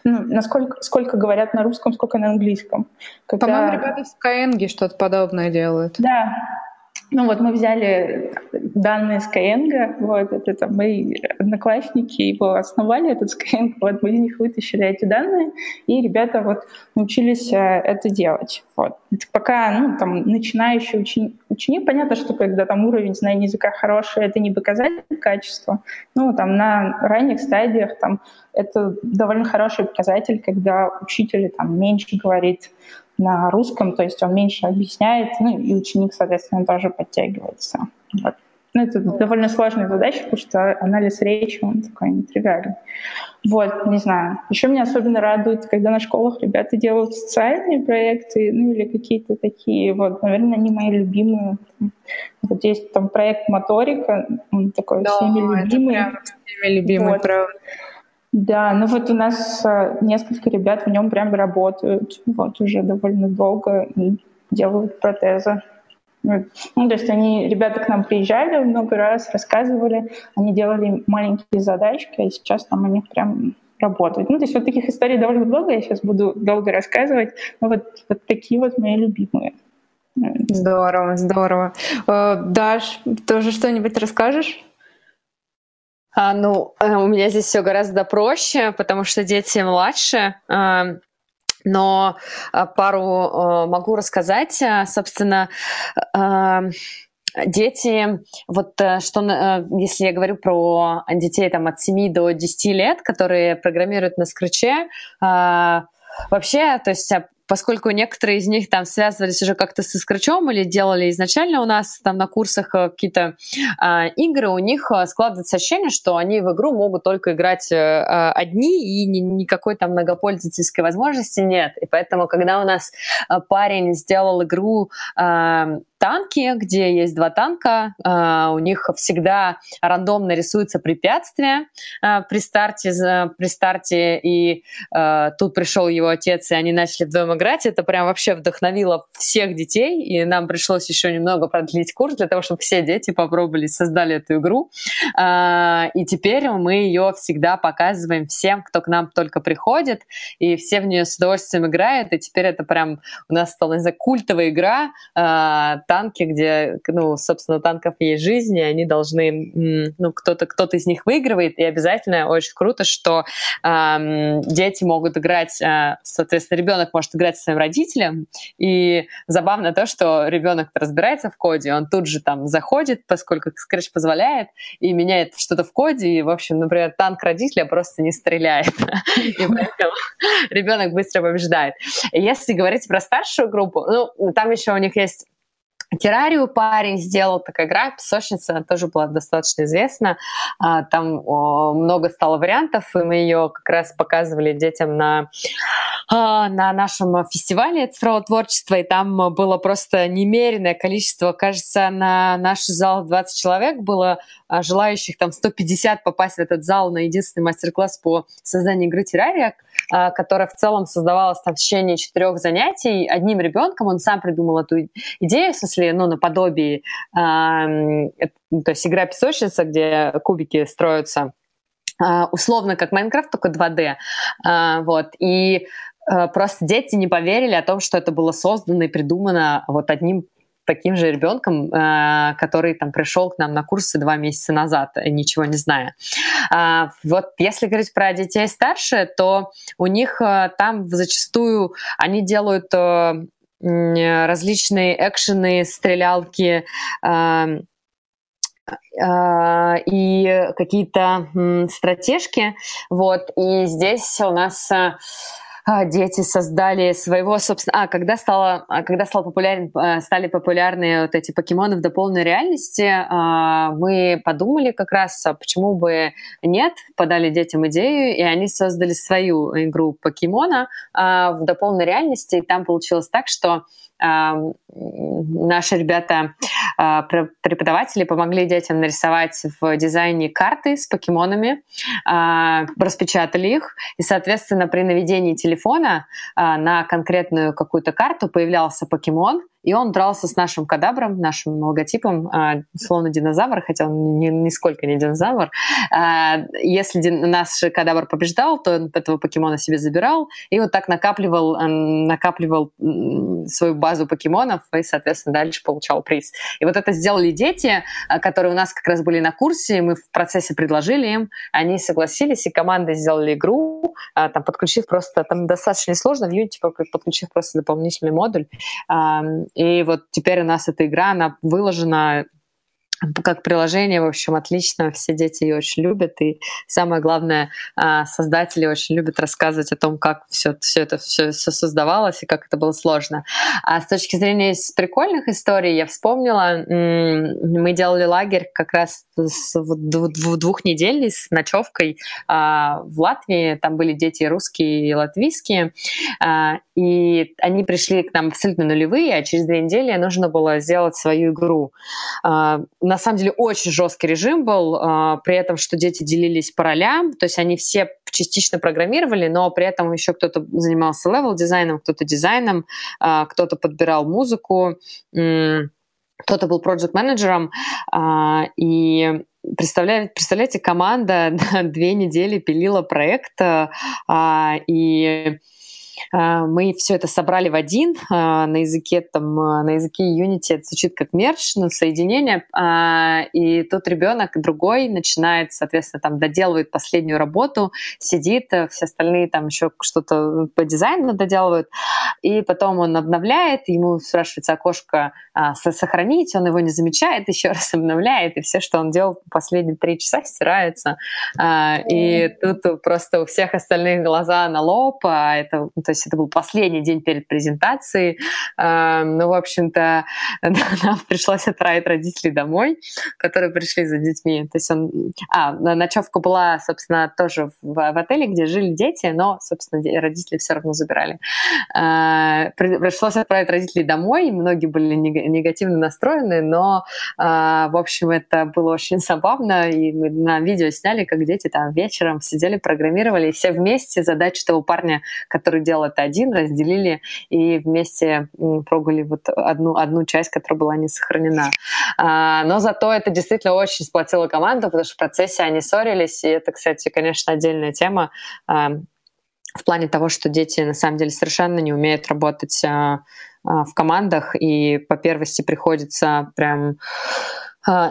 ну, насколько сколько говорят на русском, сколько на английском. Когда... По-моему, ребята в Skyeng что-то подобное делают. Да, ну вот мы взяли данные Skyeng, вот это там мои одноклассники его основали, этот Skyeng, вот мы из них вытащили эти данные, и ребята вот научились э, это делать. Вот. Пока ну, там, начинающий ученик, ученик, понятно, что когда там уровень знания языка хороший, это не показатель качества, ну там на ранних стадиях там это довольно хороший показатель, когда учитель там меньше говорит на русском, то есть он меньше объясняет, ну и ученик, соответственно, тоже подтягивается. Вот. Ну, это довольно сложная задача, потому что анализ речи, он такой нетривиальный. Вот, не знаю. Еще меня особенно радует, когда на школах ребята делают социальные проекты, ну или какие-то такие, вот, наверное, они мои любимые. Вот есть там проект «Моторика», он такой да, всеми любимый. Это прям всеми любимый, вот. правда. Да, ну вот у нас а, несколько ребят в нем прям работают, вот уже довольно долго и делают протезы. Ну, то есть они, ребята к нам приезжали много раз, рассказывали, они делали маленькие задачки, а сейчас там у них прям работают. Ну, то есть вот таких историй довольно много, я сейчас буду долго рассказывать, но вот, вот такие вот мои любимые. Здорово, здорово. Э, Даш, тоже что-нибудь расскажешь? А, ну, э, у меня здесь все гораздо проще, потому что дети младше. А, но а, пару а, могу рассказать. Собственно, дети, вот э, что, э, если я говорю про детей там, от 7 до 10 лет, которые программируют на скриче, Вообще, то есть поскольку некоторые из них там связывались уже как-то со скрачом или делали изначально у нас там на курсах э, какие-то э, игры, у них э, складывается ощущение, что они в игру могут только играть э, э, одни, и ни, никакой там многопользовательской возможности нет. И поэтому, когда у нас парень сделал игру э, танки, где есть два танка, э, у них всегда рандомно рисуется препятствие э, при старте, при старте, и э, тут пришел его отец, и они начали вдвоем играть. Это прям вообще вдохновило всех детей, и нам пришлось еще немного продлить курс для того, чтобы все дети попробовали, создали эту игру. И теперь мы ее всегда показываем всем, кто к нам только приходит, и все в нее с удовольствием играют, и теперь это прям у нас стала, не знаю, культовая игра, танки, где, ну, собственно, у танков есть жизнь, и они должны, ну, кто-то кто из них выигрывает, и обязательно очень круто, что э, дети могут играть, э, соответственно, ребенок может играть со своим родителем, и забавно то, что ребенок разбирается в коде, он тут же там заходит, поскольку Scratch позволяет, и меняет что-то в коде, и, в общем, например, танк родителя просто не стреляет, и поэтому ребенок быстро побеждает. Если говорить про старшую группу, ну, там еще у них есть Террарию парень сделал, такая игра, песочница, тоже была достаточно известна. А, там много стало вариантов, и мы ее как раз показывали детям на, а, на нашем фестивале цифрового творчества, и там было просто немеренное количество, кажется, на наш зал 20 человек было а, желающих там 150 попасть в этот зал на единственный мастер-класс по созданию игры Террария, которая в целом создавалась там в течение четырех занятий одним ребенком. Он сам придумал эту идею, смысле, ну, наподобие, э, то есть игра песочница, где кубики строятся условно как Майнкрафт, только 2D. Вот. И просто дети не поверили о том, что это было создано и придумано вот одним таким же ребенком, э, который там пришел к нам на курсы два месяца назад, ничего не зная. Вот если говорить про детей старше, то у них э, там зачастую они делают э, различные экшены, стрелялки, и какие-то стратежки. Вот. И здесь у нас а, дети создали своего, собственно... А, когда, стало, а, когда стало популярен, а, стали популярны вот эти покемоны в дополненной реальности, мы подумали как раз, почему бы нет, подали детям идею, и они создали свою игру покемона в дополненной реальности, и там получилось так, что наши ребята, а, преподаватели, помогли детям нарисовать в дизайне карты с покемонами, а, распечатали их, и, соответственно, при наведении телефона а, на конкретную какую-то карту появлялся покемон, и он дрался с нашим кадабром, нашим логотипом, а, словно динозавр, хотя он ни, нисколько не динозавр. А, если наш кадабр побеждал, то он этого покемона себе забирал, и вот так накапливал, накапливал свою базу покемонов, и, соответственно, дальше получал приз. И вот это сделали дети, которые у нас как раз были на курсе, мы в процессе предложили им, они согласились, и команда сделали игру, там, подключив просто, там достаточно сложно в Unity подключив просто дополнительный модуль. И вот теперь у нас эта игра, она выложена как приложение, в общем, отлично, все дети ее очень любят, и самое главное, а, создатели очень любят рассказывать о том, как все, все это все, все создавалось и как это было сложно. А с точки зрения прикольных историй, я вспомнила, мы делали лагерь как раз с двухнедельный с ночевкой а, в Латвии, там были дети русские и латвийские, а, и они пришли к нам абсолютно нулевые, а через две недели нужно было сделать свою игру на самом деле очень жесткий режим был, а, при этом, что дети делились по ролям, то есть они все частично программировали, но при этом еще кто-то занимался level-дизайном, кто-то дизайном, а, кто-то подбирал музыку, кто-то был проект-менеджером, а, и представляете, представляете, команда две недели пилила проект, и а, мы все это собрали в один а, на языке там а, на языке Unity это звучит как мерч, ну соединение, и тут ребенок другой начинает, соответственно, там доделывает последнюю работу, сидит, все остальные там еще что-то по дизайну доделывают, и потом он обновляет, ему спрашивается окошко сохранить, он его не замечает, еще раз обновляет, и все, что он делал последние три часа, стирается, и тут просто у всех остальных глаза на лоб, а это то есть это был последний день перед презентацией. А, ну, в общем-то, нам пришлось отправить родителей домой, которые пришли за детьми. То есть он... А, ночевка была, собственно, тоже в, в отеле, где жили дети, но, собственно, родители все равно забирали. А, пришлось отправить родителей домой, многие были негативно настроены, но, а, в общем, это было очень забавно, и мы на видео сняли, как дети там вечером сидели, программировали, и все вместе задачу того парня, который делал это один, разделили и вместе прогули вот одну, одну часть, которая была не сохранена. А, но зато это действительно очень сплотило команду, потому что в процессе они ссорились, и это, кстати, конечно, отдельная тема а, в плане того, что дети на самом деле совершенно не умеют работать а, в командах, и по первости приходится прям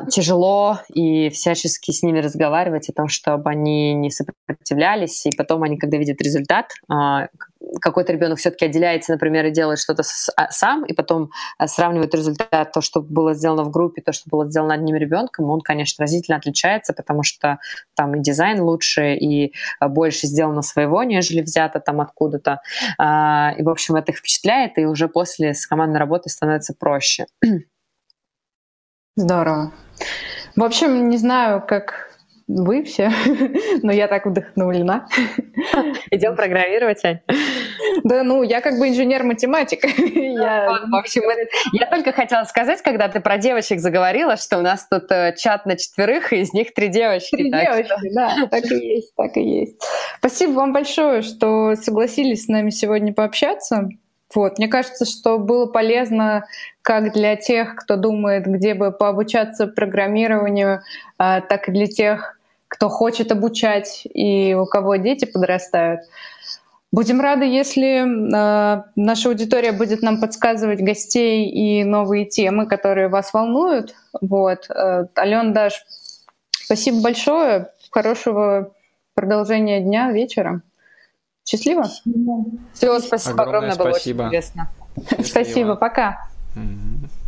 тяжело и всячески с ними разговаривать о том, чтобы они не сопротивлялись, и потом они, когда видят результат, а, какой-то ребенок все-таки отделяется, например, и делает что-то а, сам, и потом сравнивает результат, то, что было сделано в группе, то, что было сделано одним ребенком, он, конечно, разительно отличается, потому что там и дизайн лучше, и больше сделано своего, нежели взято там откуда-то. И, в общем, это их впечатляет, и уже после с командной работы становится проще. Здорово. В общем, не знаю, как вы все, но я так вдохновлена. Идем программировать, Ань. Да, ну, я как бы инженер-математик. я... В общем, я только хотела сказать, когда ты про девочек заговорила, что у нас тут э, чат на четверых, и из них три девочки. Три девочки, да, так и есть, так и есть. Спасибо вам большое, что согласились с нами сегодня пообщаться. Вот. Мне кажется, что было полезно как для тех, кто думает, где бы пообучаться программированию, а, так и для тех, кто хочет обучать и у кого дети подрастают. Будем рады, если э, наша аудитория будет нам подсказывать гостей и новые темы, которые вас волнуют. Вот. Э, Ален, Даш, спасибо большое. Хорошего продолжения дня, вечера. Счастливо. Все, спасибо огромное, огромное было спасибо. очень интересно. Спасибо, пока. Mm-hmm.